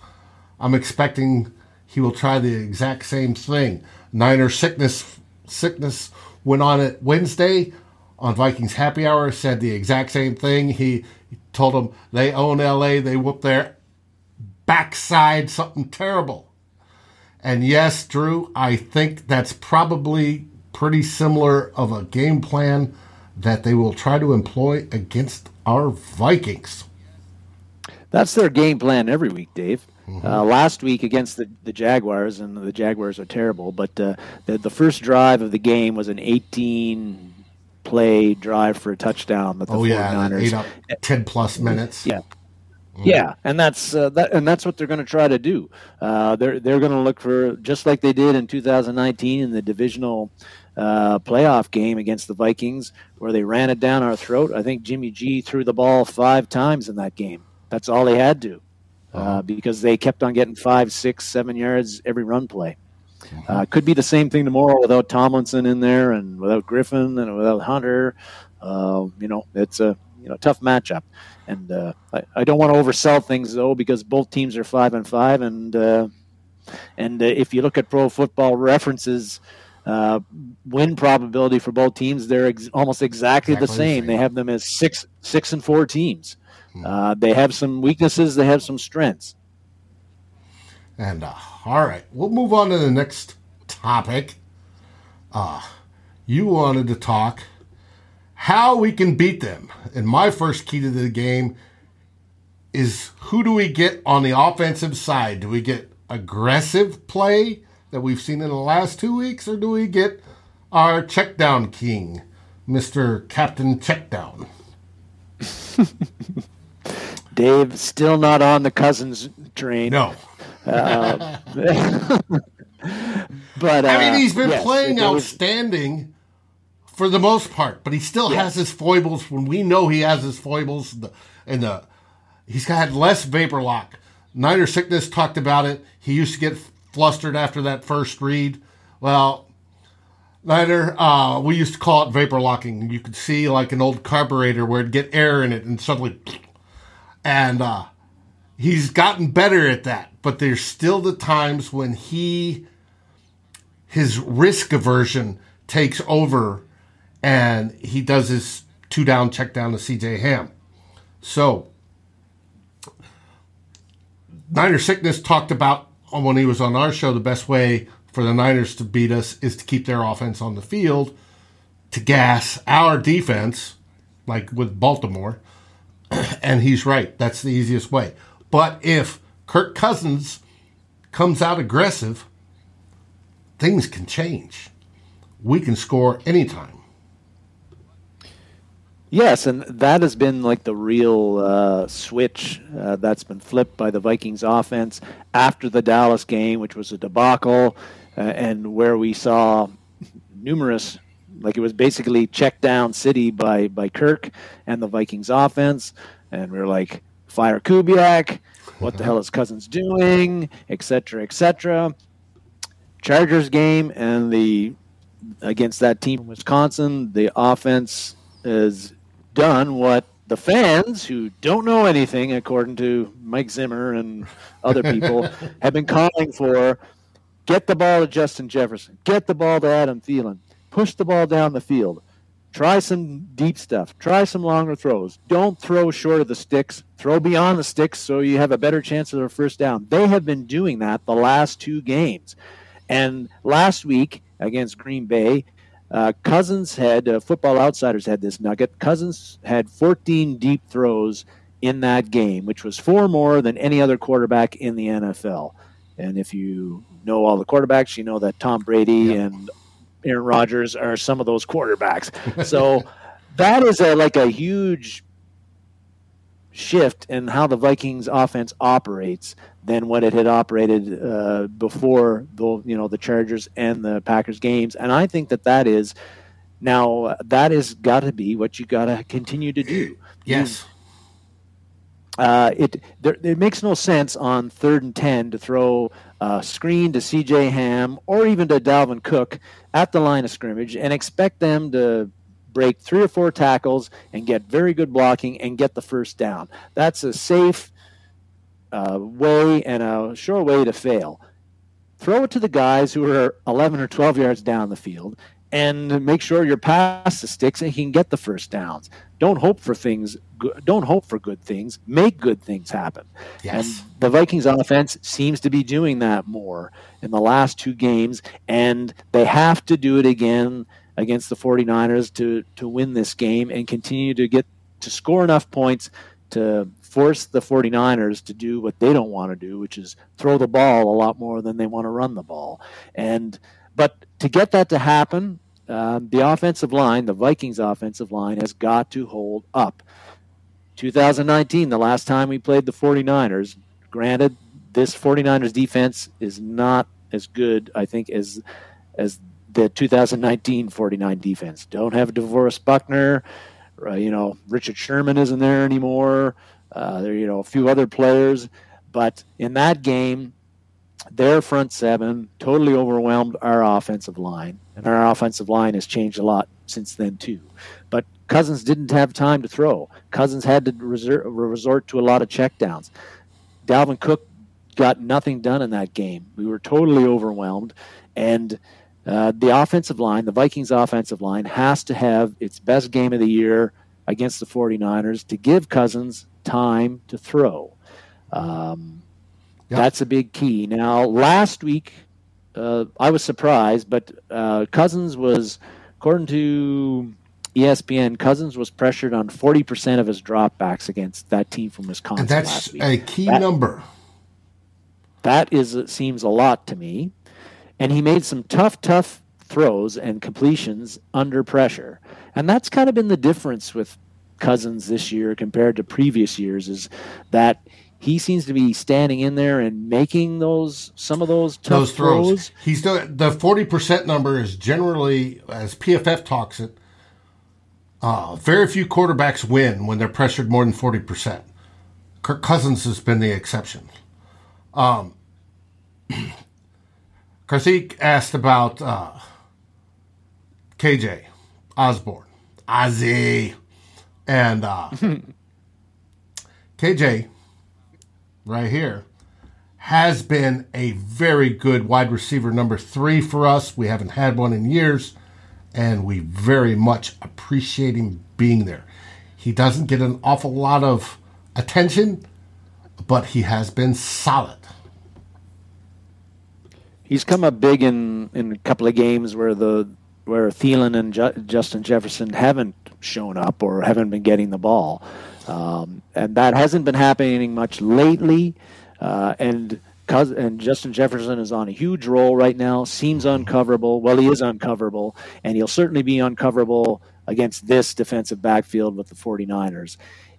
Speaker 1: I'm expecting he will try the exact same thing. Niner sickness sickness went on it Wednesday on Vikings Happy Hour, said the exact same thing. He, told them they own LA, they whoop their backside something terrible. And yes, Drew, I think that's probably pretty similar of a game plan that they will try to employ against our Vikings.
Speaker 2: That's their game plan every week, Dave. Mm-hmm. Uh, last week against the, the Jaguars, and the Jaguars are terrible, but uh, the, the first drive of the game was an 18 play drive for a touchdown that the
Speaker 1: oh,
Speaker 2: 49ers
Speaker 1: yeah, eight up, 10 plus minutes.
Speaker 2: Yeah. Yeah, and that's uh, that, and that's what they're going to try to do. Uh, they're they're going to look for just like they did in 2019 in the divisional uh, playoff game against the Vikings, where they ran it down our throat. I think Jimmy G threw the ball five times in that game. That's all he had to, uh-huh. because they kept on getting five, six, seven yards every run play. Uh, could be the same thing tomorrow without Tomlinson in there and without Griffen and without Hunter. Uh, you know, it's a you know tough matchup, and uh, I, I, don't want to oversell things though because both teams are five and five, and uh, and uh, if you look at Pro Football References. Uh, win probability for both teams they're ex- almost exactly, exactly the, same. the, same. They have them as six, six and four teams. Hmm. they have some weaknesses. They have some strengths.
Speaker 1: And uh, all right, we'll move on to the next topic. Uh, you wanted to talk how we can beat them. And my first key to the game is who do we get on the offensive side? Do we get aggressive play that we've seen in the last two weeks, or do we get our checkdown king, Mr. Captain Checkdown?
Speaker 2: Dave, still not on the Cousins train.
Speaker 1: No.
Speaker 2: Uh, but uh,
Speaker 1: I mean, he's been yes, playing outstanding for the most part, but he still yes. has his foibles. When we know he has his foibles, and the he's got less vapor lock. Niner sickness talked about it. He used to get flustered after that first read. Well, Niner, uh, we used to call it vapor locking. You could see like an old carburetor where it'd get air in it and suddenly, and uh, he's gotten better at that but there's still the times when he his risk aversion takes over and he does his two down check down to CJ Ham. So Niner Sickness talked about when he was on our show the best way for the Niners to beat us is to keep their offense on the field, to gas our defense, like with Baltimore. And he's right. That's the easiest way. But if Kirk Cousins comes out aggressive, things can change. We can score anytime.
Speaker 2: Yes, and that has been like the real uh, switch uh, that's been flipped by the Vikings offense after the Dallas game, which was a debacle, uh, and where we saw numerous, like it was basically check down city by by Kirk and the Vikings offense, and we are like, fire Kubiak, what the hell is Cousins doing, etc., etc. Chargers game and the against that team in Wisconsin, the offense has done what the fans who don't know anything, according to Mike Zimmer and other people, have been calling for. Get the ball to Justin Jefferson. Get the ball to Adam Thielen. Push the ball down the field. Try some deep stuff. Try some longer throws. Don't throw short of the sticks. Throw beyond the sticks so you have a better chance of a first down. They have been doing that the last two games. And last week against Green Bay, uh, Cousins had, uh, Football Outsiders had this nugget. Cousins had 14 deep throws in that game, which was four more than any other quarterback in the NFL. And if you know all the quarterbacks, you know that Tom Brady yep. and Aaron Rodgers are some of those quarterbacks. So that is a like a huge shift in how the Vikings offense operates than what it had operated uh, before the you know the Chargers and the Packers games. And I think that that is now that is got to be what you got to continue to do.
Speaker 1: Yes.
Speaker 2: Uh, it there, it makes no sense on third and ten to throw a screen to C.J. Ham or even to Dalvin Cook at the line of scrimmage and expect them to break three or four tackles and get very good blocking and get the first down. That's a safe uh, way and a sure way to fail. Throw it to the guys who are 11 or 12 yards down the field and make sure you're past the sticks and he can get the first downs. Don't hope for things. Don't hope for good things. Make good things happen.
Speaker 1: Yes.
Speaker 2: And the Vikings offense seems to be doing that more in the last two games, and they have to do it again against the 49ers to to win this game and continue to get to score enough points to force the 49ers to do what they don't want to do, which is throw the ball a lot more than they want to run the ball. And but to get that to happen, um, the offensive line, the Vikings offensive line, has got to hold up. 2019, the last time we played the 49ers, granted, this 49ers defense is not as good, I think, as as the 2019 49 defense. Don't have DeForest Buckner. Uh, you know, Richard Sherman isn't there anymore. Uh, there, you know, a few other players. But in that game, their front seven totally overwhelmed our offensive line, and our offensive line has changed a lot since then too. But Cousins didn't have time to throw. Cousins had to resort, resort to a lot of checkdowns. Dalvin Cook got nothing done in that game. We were totally overwhelmed, and uh, the offensive line, the Vikings offensive line, has to have its best game of the year against the 49ers to give Cousins time to throw. Um, yep. That's a big key. Now, last week, uh, I was surprised, but uh, Cousins was, according to ESPN, Cousins was pressured on 40% of his dropbacks against that team from Wisconsin.
Speaker 1: And that's a key that, number.
Speaker 2: That is seems a lot to me and he made some tough, tough throws and completions under pressure. And that's kind of been the difference with Cousins this year compared to previous years is that he seems to be standing in there and making those some of those tough those throws. throws.
Speaker 1: He's doing the forty percent number is generally, as PFF talks it, uh, very few quarterbacks win when they're pressured more than forty percent. Kirk Cousins has been the exception. Um, Karthik asked about uh, KJ Osborne, Ozzy, and uh, KJ right here has been a very good wide receiver number three for us. We haven't had one in years, and we very much appreciate him being there. He doesn't get an awful lot of attention, but he has been solid
Speaker 2: he's come up big in in a couple of games where the where Thielen and Ju- Justin Jefferson haven't shown up or haven't been getting the ball, um, and that hasn't been happening much lately. Uh, and and Justin Jefferson is on a huge roll right now. Seems uncoverable. Well, he is uncoverable, and he'll certainly be uncoverable against this defensive backfield with the 49ers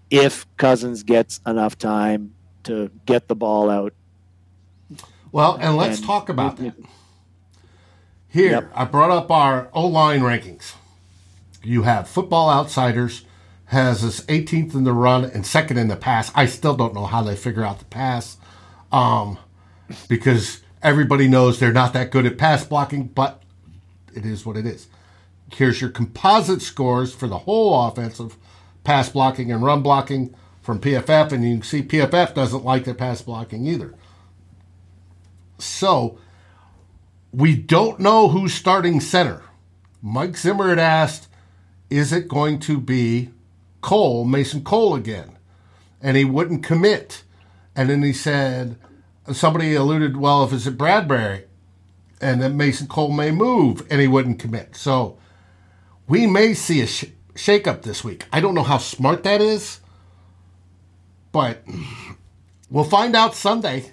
Speaker 2: if Cousins gets enough time to get the ball out
Speaker 1: well, and let's and talk about that. Here, yep. I brought up our O line rankings. You have Football Outsiders has us 18th in the run and second in the pass. I still don't know how they figure out the pass, um, because everybody knows they're not that good at pass blocking. But it is what it is. Here's your composite scores for the whole offensive pass blocking and run blocking from PFF, and you can see PFF doesn't like their pass blocking either. So we don't know who's starting center. Mike Zimmer had asked, is it going to be Cole, Mason Cole again? And he wouldn't commit. And then he said, somebody alluded, well, if it's at Bradbury, and then Mason Cole may move, and he wouldn't commit. So we may see a sh- shakeup this week. I don't know how smart that is, but we'll find out Sunday.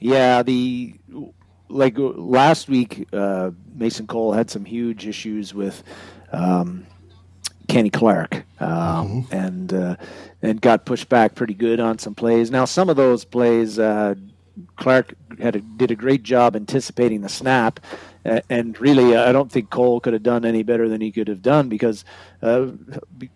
Speaker 2: Yeah, the like last week, uh, Mason Cole had some huge issues with um, Kenny Clark, um, mm-hmm. and uh, and got pushed back pretty good on some plays. Now, some of those plays, uh, Clark had a, did a great job anticipating the snap and really, I don't think Cole could have done any better than he could have done because uh,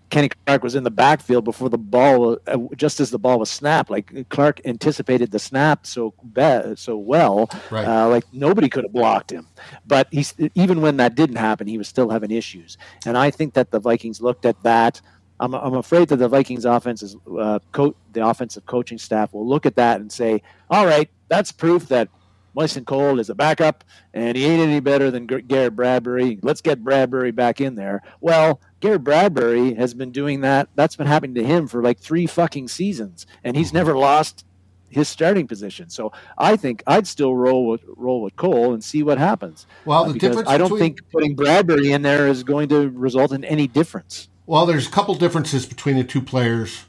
Speaker 2: Kenny Clark was in the backfield before the ball, uh, just as the ball was snapped. Like Clark anticipated the snap so bad, so well, right. uh, like nobody could have blocked him. But he's even when that didn't happen, he was still having issues. And I think that the Vikings looked at that. I'm, I'm afraid that the Vikings offense uh, co- the offensive coaching staff will look at that and say, "All right, that's proof that Mason Cole is a backup, and he ain't any better than Garrett Bradbury. Let's get Bradbury back in there. Well, Garrett Bradbury has been doing that. That's been happening to him for like three fucking seasons, and he's never lost his starting position. So I think I'd still roll with roll with Cole and see what happens. Well, the uh, difference I don't between... think putting Bradbury in there is going to result in any difference.
Speaker 1: Well, there's a couple differences between the two players.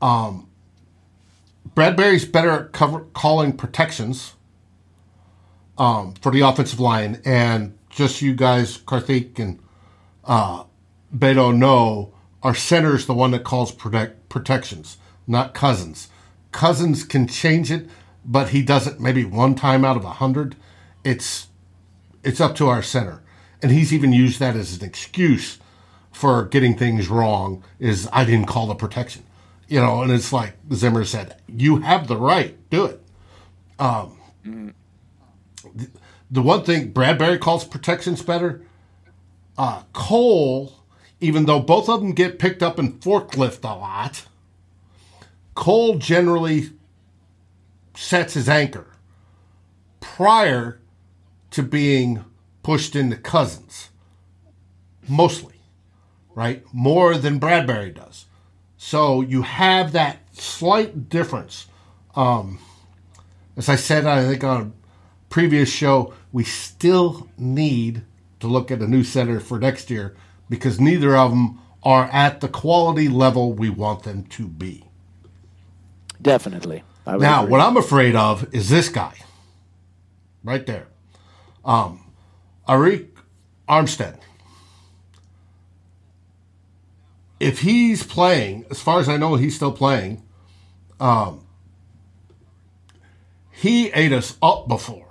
Speaker 1: Um, Bradbury's better at cover, calling protections um, for the offensive line, and just so you guys, Karthik and uh, Beto know, our center is the one that calls protect, protections, not Cousins. Cousins can change it, but he does it maybe one time out of a hundred. It's it's up to our center, and he's even used that as an excuse for getting things wrong. Is I didn't call the protection, you know, and it's like Zimmer said, you have the right, do it. Um, mm-hmm. The, one thing Bradbury calls protections better. Uh, Cole, even though both of them get picked up in forklift a lot, Cole generally sets his anchor prior to being pushed into Cousins, Mostly, right? More than Bradbury does. So you have that slight difference. Um, as I said, I think on a previous show, we still need to look at a new center for next year because neither of them are at the quality level we want them to be.
Speaker 2: Definitely.
Speaker 1: Now, agree. what I'm afraid of is this guy right there. Um, Arik Armstead. If he's playing, as far as I know, he's still playing. Um, he ate us up before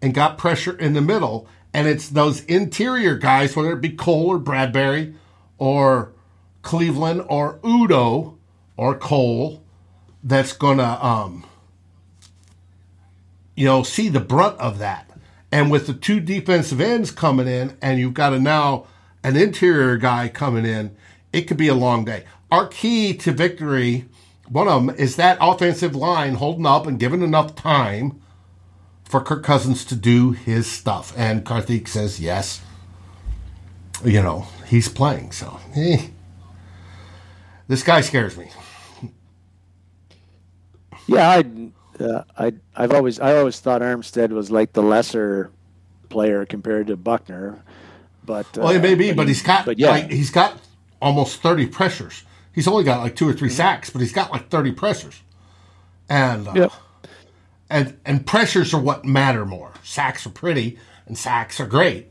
Speaker 1: and got pressure in the middle. And it's those interior guys, whether it be Cole or Bradbury or Cleveland or Udoh or Cole, that's going to, um, you know, see the brunt of that. And with the two defensive ends coming in, and you've got a now an interior guy coming in, it could be a long day. Our key to victory, one of them, is that offensive line holding up and giving enough time for Kirk Cousins to do his stuff. And Karthik says yes. You know, he's playing, so eh. this guy scares me.
Speaker 2: Yeah, I, uh, I, I've always, I always thought Armstead was like the lesser player compared to Buckner, but
Speaker 1: uh, well, he may be, but, but he's got, but yeah, like, he's got almost thirty pressures. He's only got like two or 3 mm-hmm. sacks, but he's got like thirty pressures, and uh, yep. And and pressures are what matter more. Sacks are pretty, and sacks are great,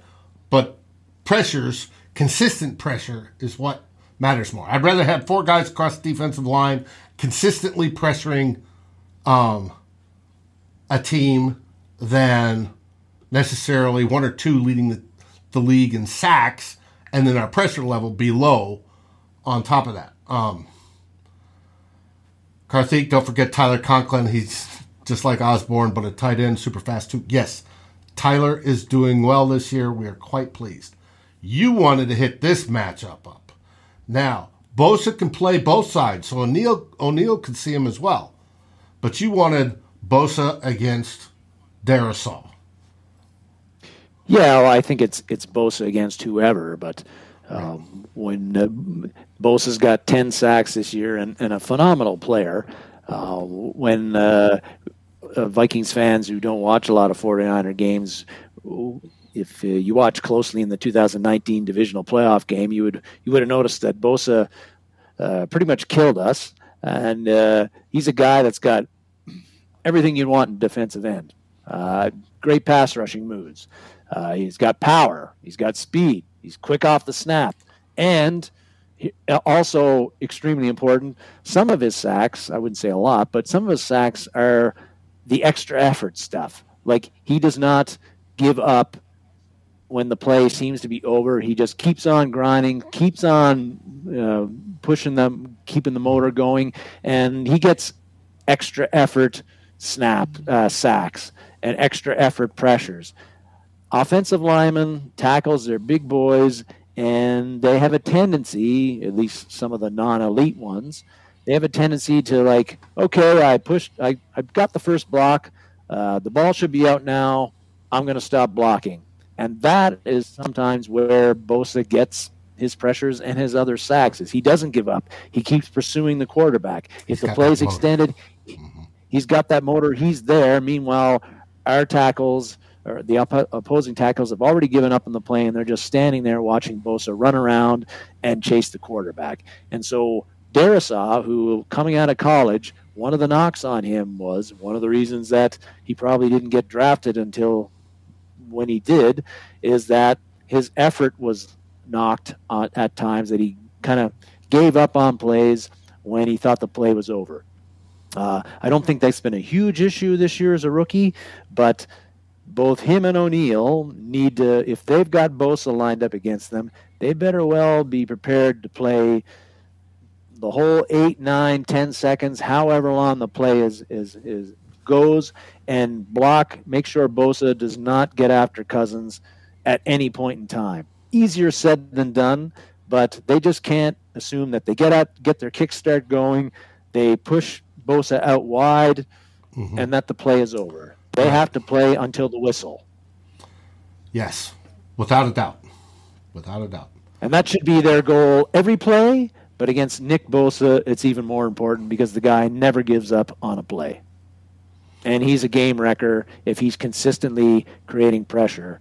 Speaker 1: but pressures, consistent pressure, is what matters more. I'd rather have four guys across the defensive line consistently pressuring um, a team than necessarily one or two leading the, the league in sacks, and then our pressure level below on top of that. Um, Karthik, don't forget Tyler Conklin. He's just like Osborne, but a tight end, super fast too. Yes, Tyler is doing well this year. We are quite pleased. You wanted to hit this matchup up. Now, Bosa can play both sides, so O'Neill O'Neill can see him as well but you wanted Bosa against Darrisaw.
Speaker 2: Yeah, well, I think it's it's Bosa against whoever, but um, when uh, Bosa's got ten sacks this year and, and a phenomenal player, uh, when uh, uh Vikings fans who don't watch a lot of 49er games, if uh, you watch closely in the 2019 divisional playoff game, you would you would have noticed that Bosa uh, pretty much killed us, and he's a guy that's got everything you'd want in defensive end. Uh, great pass rushing moves. Uh, he's got power. He's got speed. He's quick off the snap. And also extremely important, some of his sacks, I wouldn't say a lot, but some of his sacks are the extra effort stuff. Like he does not give up when the play seems to be over. He just keeps on grinding, keeps on uh, pushing them, keeping the motor going, and he gets extra effort snap uh, sacks and extra effort pressures. Offensive linemen, tackles, they're big boys, and they have a tendency, at least some of the non-elite ones, they have a tendency to like, okay, I pushed, I, I got the first block, uh, the ball should be out now. I'm going to stop blocking, and that is sometimes where Bosa gets his pressures and his other sacks. Is he doesn't give up. He keeps pursuing the quarterback. If He's the play is extended, mm-hmm. He's got that motor. He's there. Meanwhile, our tackles or the op- opposing tackles have already given up on the play, and they're just standing there watching Bosa run around and chase the quarterback. And so Darrisaw, who coming out of college, one of the knocks on him was one of the reasons that he probably didn't get drafted until when he did is that his effort was knocked uh, at times, that he kind of gave up on plays when he thought the play was over. Uh, I don't think that's been a huge issue this year as a rookie, but both him and O'Neill need to, if they've got Bosa lined up against them, they better well be prepared to play the whole eight, nine, ten seconds, however long the play is is is goes, and block. Make sure Bosa does not get after Cousins at any point in time. Easier said than done, but they just can't assume that they get out, get their kickstart going, they push Bosa out wide, mm-hmm. and that the play is over. They have to play until the whistle.
Speaker 1: Yes, without a doubt, without a doubt.
Speaker 2: And that should be their goal every play. But against Nick Bosa, it's even more important because the guy never gives up on a play. And he's a game wrecker if he's consistently creating pressure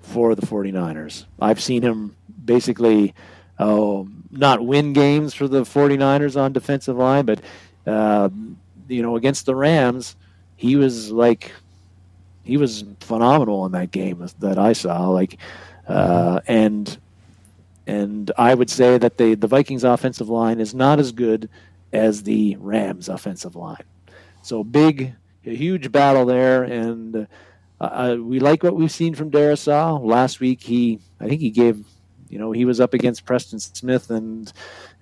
Speaker 2: for the 49ers. I've seen him basically oh, not win games for the 49ers on defensive line, but, uh, you know, against the Rams, he was like, he was phenomenal in that game that I saw. Like, uh, and and I would say that the the Vikings offensive line is not as good as the Rams offensive line. So big, a huge battle there, and uh, we like what we've seen from Darrisaw. Last week, he I think he gave, you know, he was up against Preston Smith and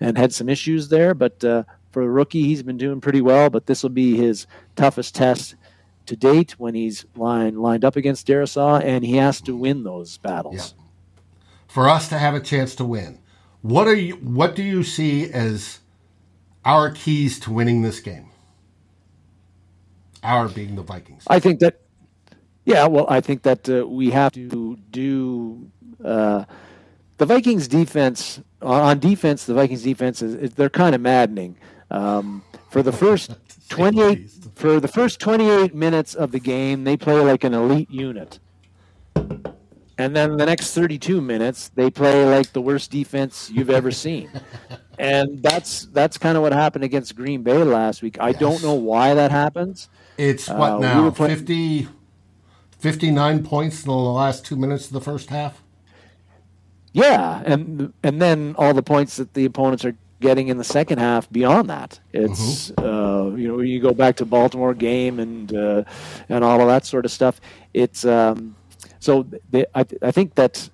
Speaker 2: and had some issues there, but uh, for a rookie, he's been doing pretty well. But this will be his toughest test to date when he's lined lined up against Darrisaw, and he has to win those battles.
Speaker 1: For us to have a chance to win. What are you what do you see as our keys to winning this game? Our being the Vikings.
Speaker 2: I think that yeah, well, I think that uh, we have to do uh, the Vikings defense on defense. The Vikings defense is they're kind of maddening. Um, for the first twenty eight for the first twenty eight minutes of the game, they play like an elite unit and then the next 32 minutes they play like the worst defense you've ever seen. And that's that's kind of what happened against green bay last week. I yes. don't know why that happens.
Speaker 1: It's what uh, now? we playing, 50 59 points in the last two minutes of the first half?
Speaker 2: Yeah and and then all the points that the opponents are getting in the second half beyond that. It's mm-hmm. uh, you know you go back to baltimore game and uh, and all of that sort of stuff. It's um, so they, I, I think that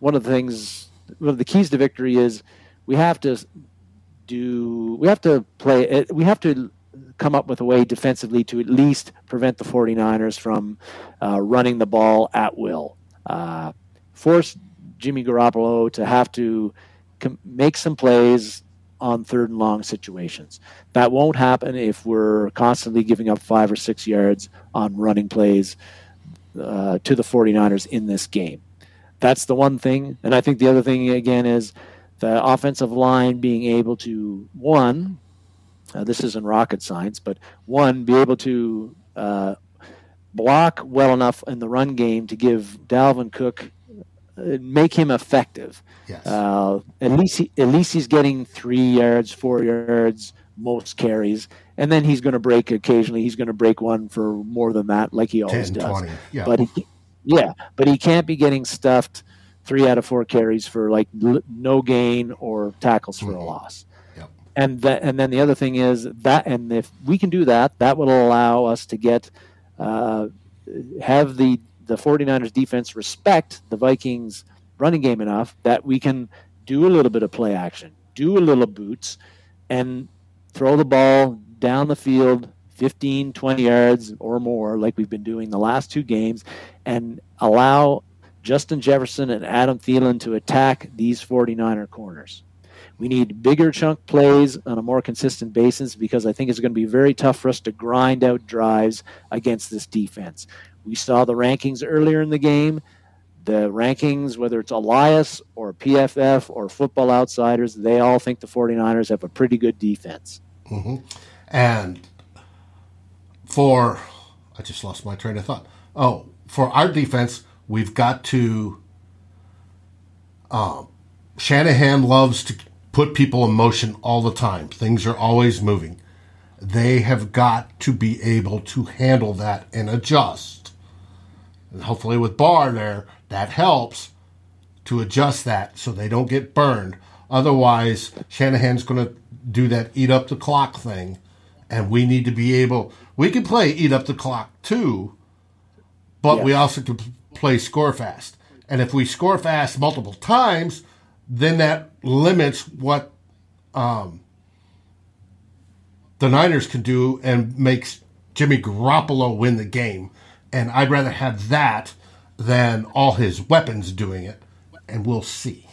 Speaker 2: one of the things, one of the keys to victory is we have to do, we have to play, we have to come up with a way defensively to at least prevent the 49ers from uh, running the ball at will. Uh, force Jimmy Garoppolo to have to com- make some plays on third and long situations. That won't happen if we're constantly giving up five or six yards on running plays uh, to the 49ers in this game. That's the one thing. And I think the other thing, again, is the offensive line being able to, one, uh, this isn't rocket science, but one, be able to uh, block well enough in the run game to give Dalvin Cook, uh, make him effective. Yes. Uh, at least he, at least he's getting three yards, four yards most carries, and then he's going to break occasionally. He's going to break one for more than that, like he always 10, does. 20, yeah. But he, yeah, but he can't be getting stuffed three out of four carries for like no gain or tackles for mm-hmm. a loss. Yep. And that, and then the other thing is that, and if we can do that, that will allow us to get uh, have the the 49ers defense respect the Vikings running game enough that we can do a little bit of play action, do a little boots, and throw the ball down the field 15, 20 yards or more, like we've been doing the last two games, and allow Justin Jefferson and Adam Thielen to attack these 49er corners. We need bigger chunk plays on a more consistent basis because I think it's going to be very tough for us to grind out drives against this defense. We saw the rankings earlier in the game. The rankings, whether it's Elias or PFF or Football Outsiders, they all think the 49ers have a pretty good defense.
Speaker 1: Mm-hmm. And for, I just lost my train of thought. Oh, for our defense, we've got to. Um, Shanahan loves to put people in motion all the time. Things are always moving. They have got to be able to handle that and adjust. And hopefully, with Barr there, That helps to adjust that so they don't get burned. Otherwise, Shanahan's going to do that eat up the clock thing, and we need to be able. We can play eat up the clock too, but we also can play score fast. And if we score fast multiple times, then that limits what um, the Niners can do and makes Jimmy Garoppolo win the game. And I'd rather have that than all his weapons doing it. And we'll see.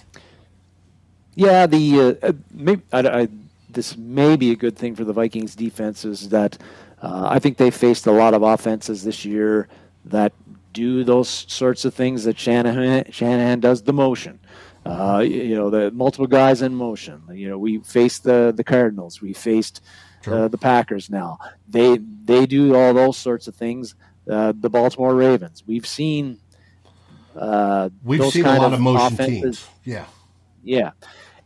Speaker 2: Yeah, the uh, uh maybe, I, I, this may be a good thing for the Vikings defense is that uh, I think they faced a lot of offenses this year that do those sorts of things that Shanahan, Shanahan does the motion. Uh, you know, the multiple guys in motion. You know, we faced the the Cardinals, we faced uh, the Packers. Now they they do all those sorts of things. Uh, the Baltimore Ravens. We've seen.
Speaker 1: Uh, We've seen a lot of, motion offenses. teams. Yeah,
Speaker 2: yeah,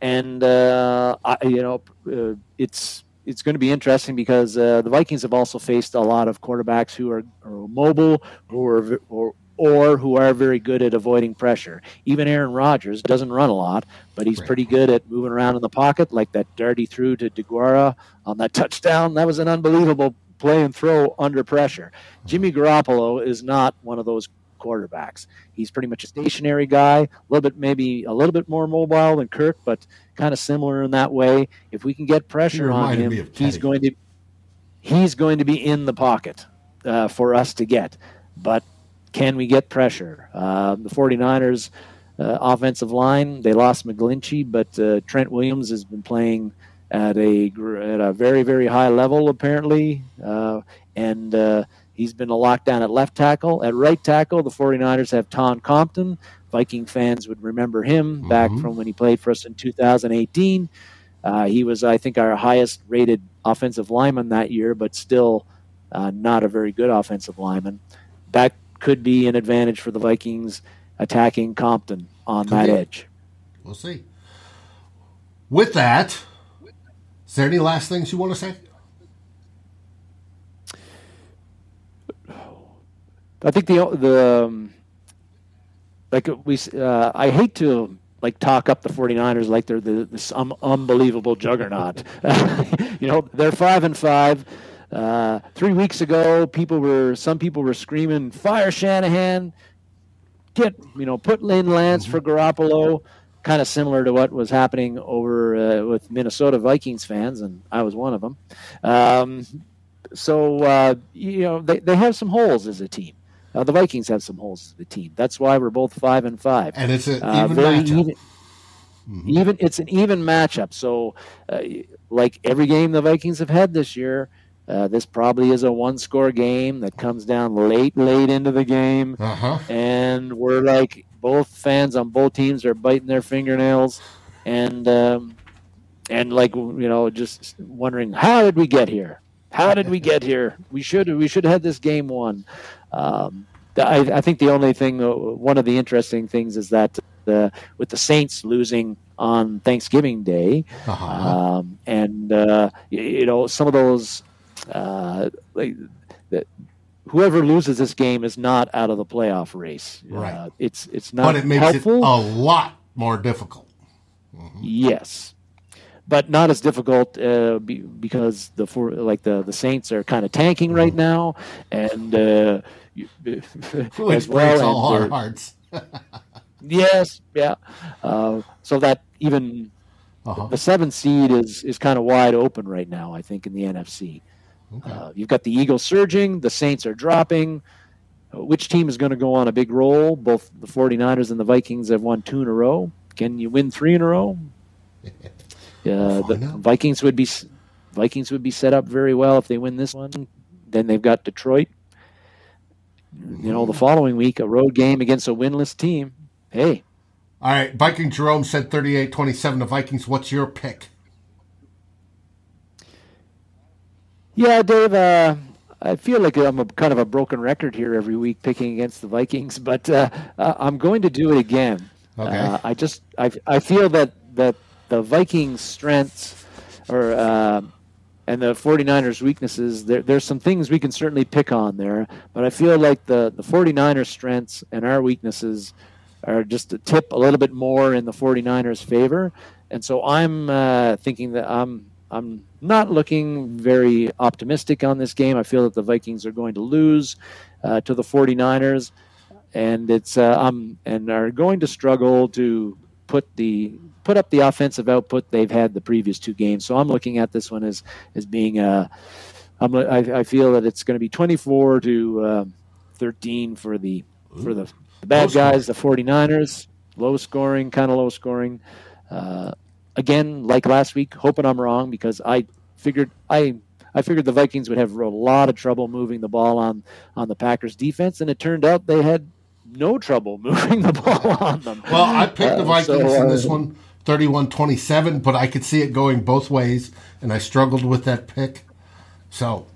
Speaker 2: and uh, I, you know, uh, it's it's going to be interesting because uh, the Vikings have also faced a lot of quarterbacks who are, are mobile, who are or, or who are very good at avoiding pressure. Even Aaron Rodgers doesn't run a lot, but he's right. pretty good at moving around in the pocket, like that dirty threw to Deguara on that touchdown. That was an unbelievable play and throw under pressure. Jimmy Garoppolo is not one of those quarterbacks. He's pretty much a stationary guy, a little bit maybe a little bit more mobile than Kirk, but kind of similar in that way. If we can get pressure on him, he's going to he's going to be in the pocket uh, for us to get. But can we get pressure? Uh, the 49ers uh, offensive line, they lost McGlinchey, but uh, Trent Williams has been playing at a at a very very high level apparently, uh, and uh, he's been a lockdown at left tackle. At right tackle, the 49ers have Tom Compton. Viking fans would remember him mm-hmm. back from when he played for us in 2018. Uh, he was, I think, our highest rated offensive lineman that year, but still not a very good offensive lineman. That could be an advantage for the Vikings attacking Compton on could that be. edge.
Speaker 1: We'll see. With that, is there any last things you want to say?
Speaker 2: I think the the um, like we uh, I hate to like talk up the 49ers like they're the, this um, unbelievable juggernaut. you know, they're 5 and 5. Uh, three weeks ago, people were some people were screaming, "Fire Shanahan! Get you know, put Lynn Lance for Garoppolo." Kind of similar to what was happening over uh, with Minnesota Vikings fans, and I was one of them. Um, so uh, you know, they they have some holes as a team. Uh, the Vikings have some holes as a team. That's why we're both five and five.
Speaker 1: And it's an uh, even matchup. Even,
Speaker 2: mm-hmm. even, it's an even matchup. So, uh, like every game the Vikings have had this year, uh, this probably is a one score game that comes down late, late into the game.
Speaker 1: Uh-huh.
Speaker 2: And we're like, both fans on both teams are biting their fingernails. And, um, and like, you know, just wondering, how did we get here? How did we get here? We should, we should have had this game won. Um, I, I, think the only thing, uh, one of the interesting things is that the, with the Saints losing on Thanksgiving Day, uh-huh. um, and uh, you know some of those uh, like that whoever loses this game is not out of the playoff race.
Speaker 1: Right. Uh,
Speaker 2: it's it's not.
Speaker 1: But it makes
Speaker 2: helpful.
Speaker 1: it a lot more difficult.
Speaker 2: Mm-hmm. Yes, but not as difficult uh, be, because the for like the the Saints are kind of tanking right mm-hmm. now, and uh,
Speaker 1: which breaks all our hearts.
Speaker 2: yes, yeah. Uh, so that even uh-huh. the seventh seed is is kind of wide open right now. I think in the NFC. Okay. Uh, you've got the Eagles surging, the Saints are dropping. Uh, which team is going to go on a big roll? Both the 49ers and the Vikings have won two in a row. Can you win three in a row? Uh, the Vikings would be Vikings would be set up very well if they win this one. Then they've got Detroit. You know, the following week, a road game against a winless team. Hey.
Speaker 1: All right. Viking Jerome said 38 27 the Vikings. What's your pick?
Speaker 2: Yeah, Dave. Uh, I feel like I'm a kind of a broken record here every week picking against the Vikings, but uh, uh I'm going to do it again.
Speaker 1: Okay.
Speaker 2: Uh, I just I, I feel that that the Vikings' strengths or uh, and the 49ers' weaknesses, there, there's some things we can certainly pick on there, but I feel like the, the 49ers' strengths and our weaknesses are just a tip a little bit more in the 49ers' favor. And so I'm uh, thinking that I'm I'm not looking very optimistic on this game. I feel that the Vikings are going to lose uh, to the 49ers, and it's uh, um, and are going to struggle to put the put up the offensive output they've had the previous two games. So I'm looking at this one as as being a. I'm, I, I feel that it's going to be 24 to uh, 13 for the for the, the bad guys, the 49ers. Low scoring, kind of low scoring. Uh, again, like last week, hoping I'm wrong because I figured I I figured the Vikings would have a lot of trouble moving the ball on on the Packers defense, and it turned out they had no trouble moving the ball on them.
Speaker 1: Well, I picked uh, the Vikings so, uh, in this one 31-27, but I could see it going both ways, and I struggled with that pick. So,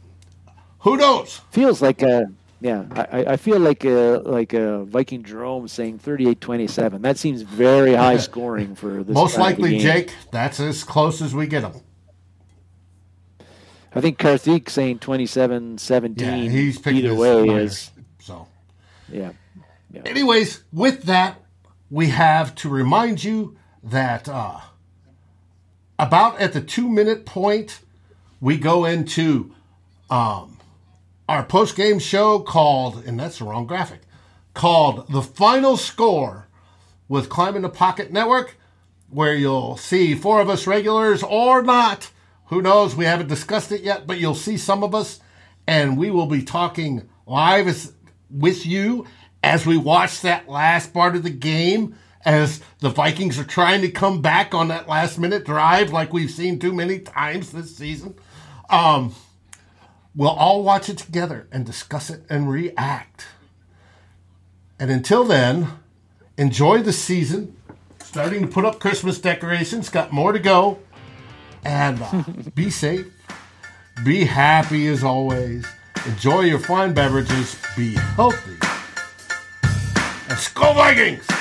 Speaker 1: who knows?
Speaker 2: Feels like a yeah, I, I feel like a like a Viking Jerome saying 38-27. That seems very high scoring for this.
Speaker 1: Most likely, Jake. That's as close as we get them.
Speaker 2: I think Karthik saying 27-17. Yeah, he's either way is
Speaker 1: so.
Speaker 2: Yeah. yeah.
Speaker 1: Anyways, with that, we have to remind you that uh, about at the two minute point, we go into um, our post game show called, and that's the wrong graphic, called The Final Score with Climbing the Pocket Network, where you'll see four of us regulars or not. Who knows? We haven't discussed it yet, but you'll see some of us, and we will be talking live with you as we watch that last part of the game as the Vikings are trying to come back on that last minute drive like we've seen too many times this season. Um, We'll all watch it together and discuss it and react. And until then, enjoy the season. Starting to put up Christmas decorations, got more to go. And uh, be safe. Be happy as always. Enjoy your fine beverages. Be healthy. And Skol Vikings!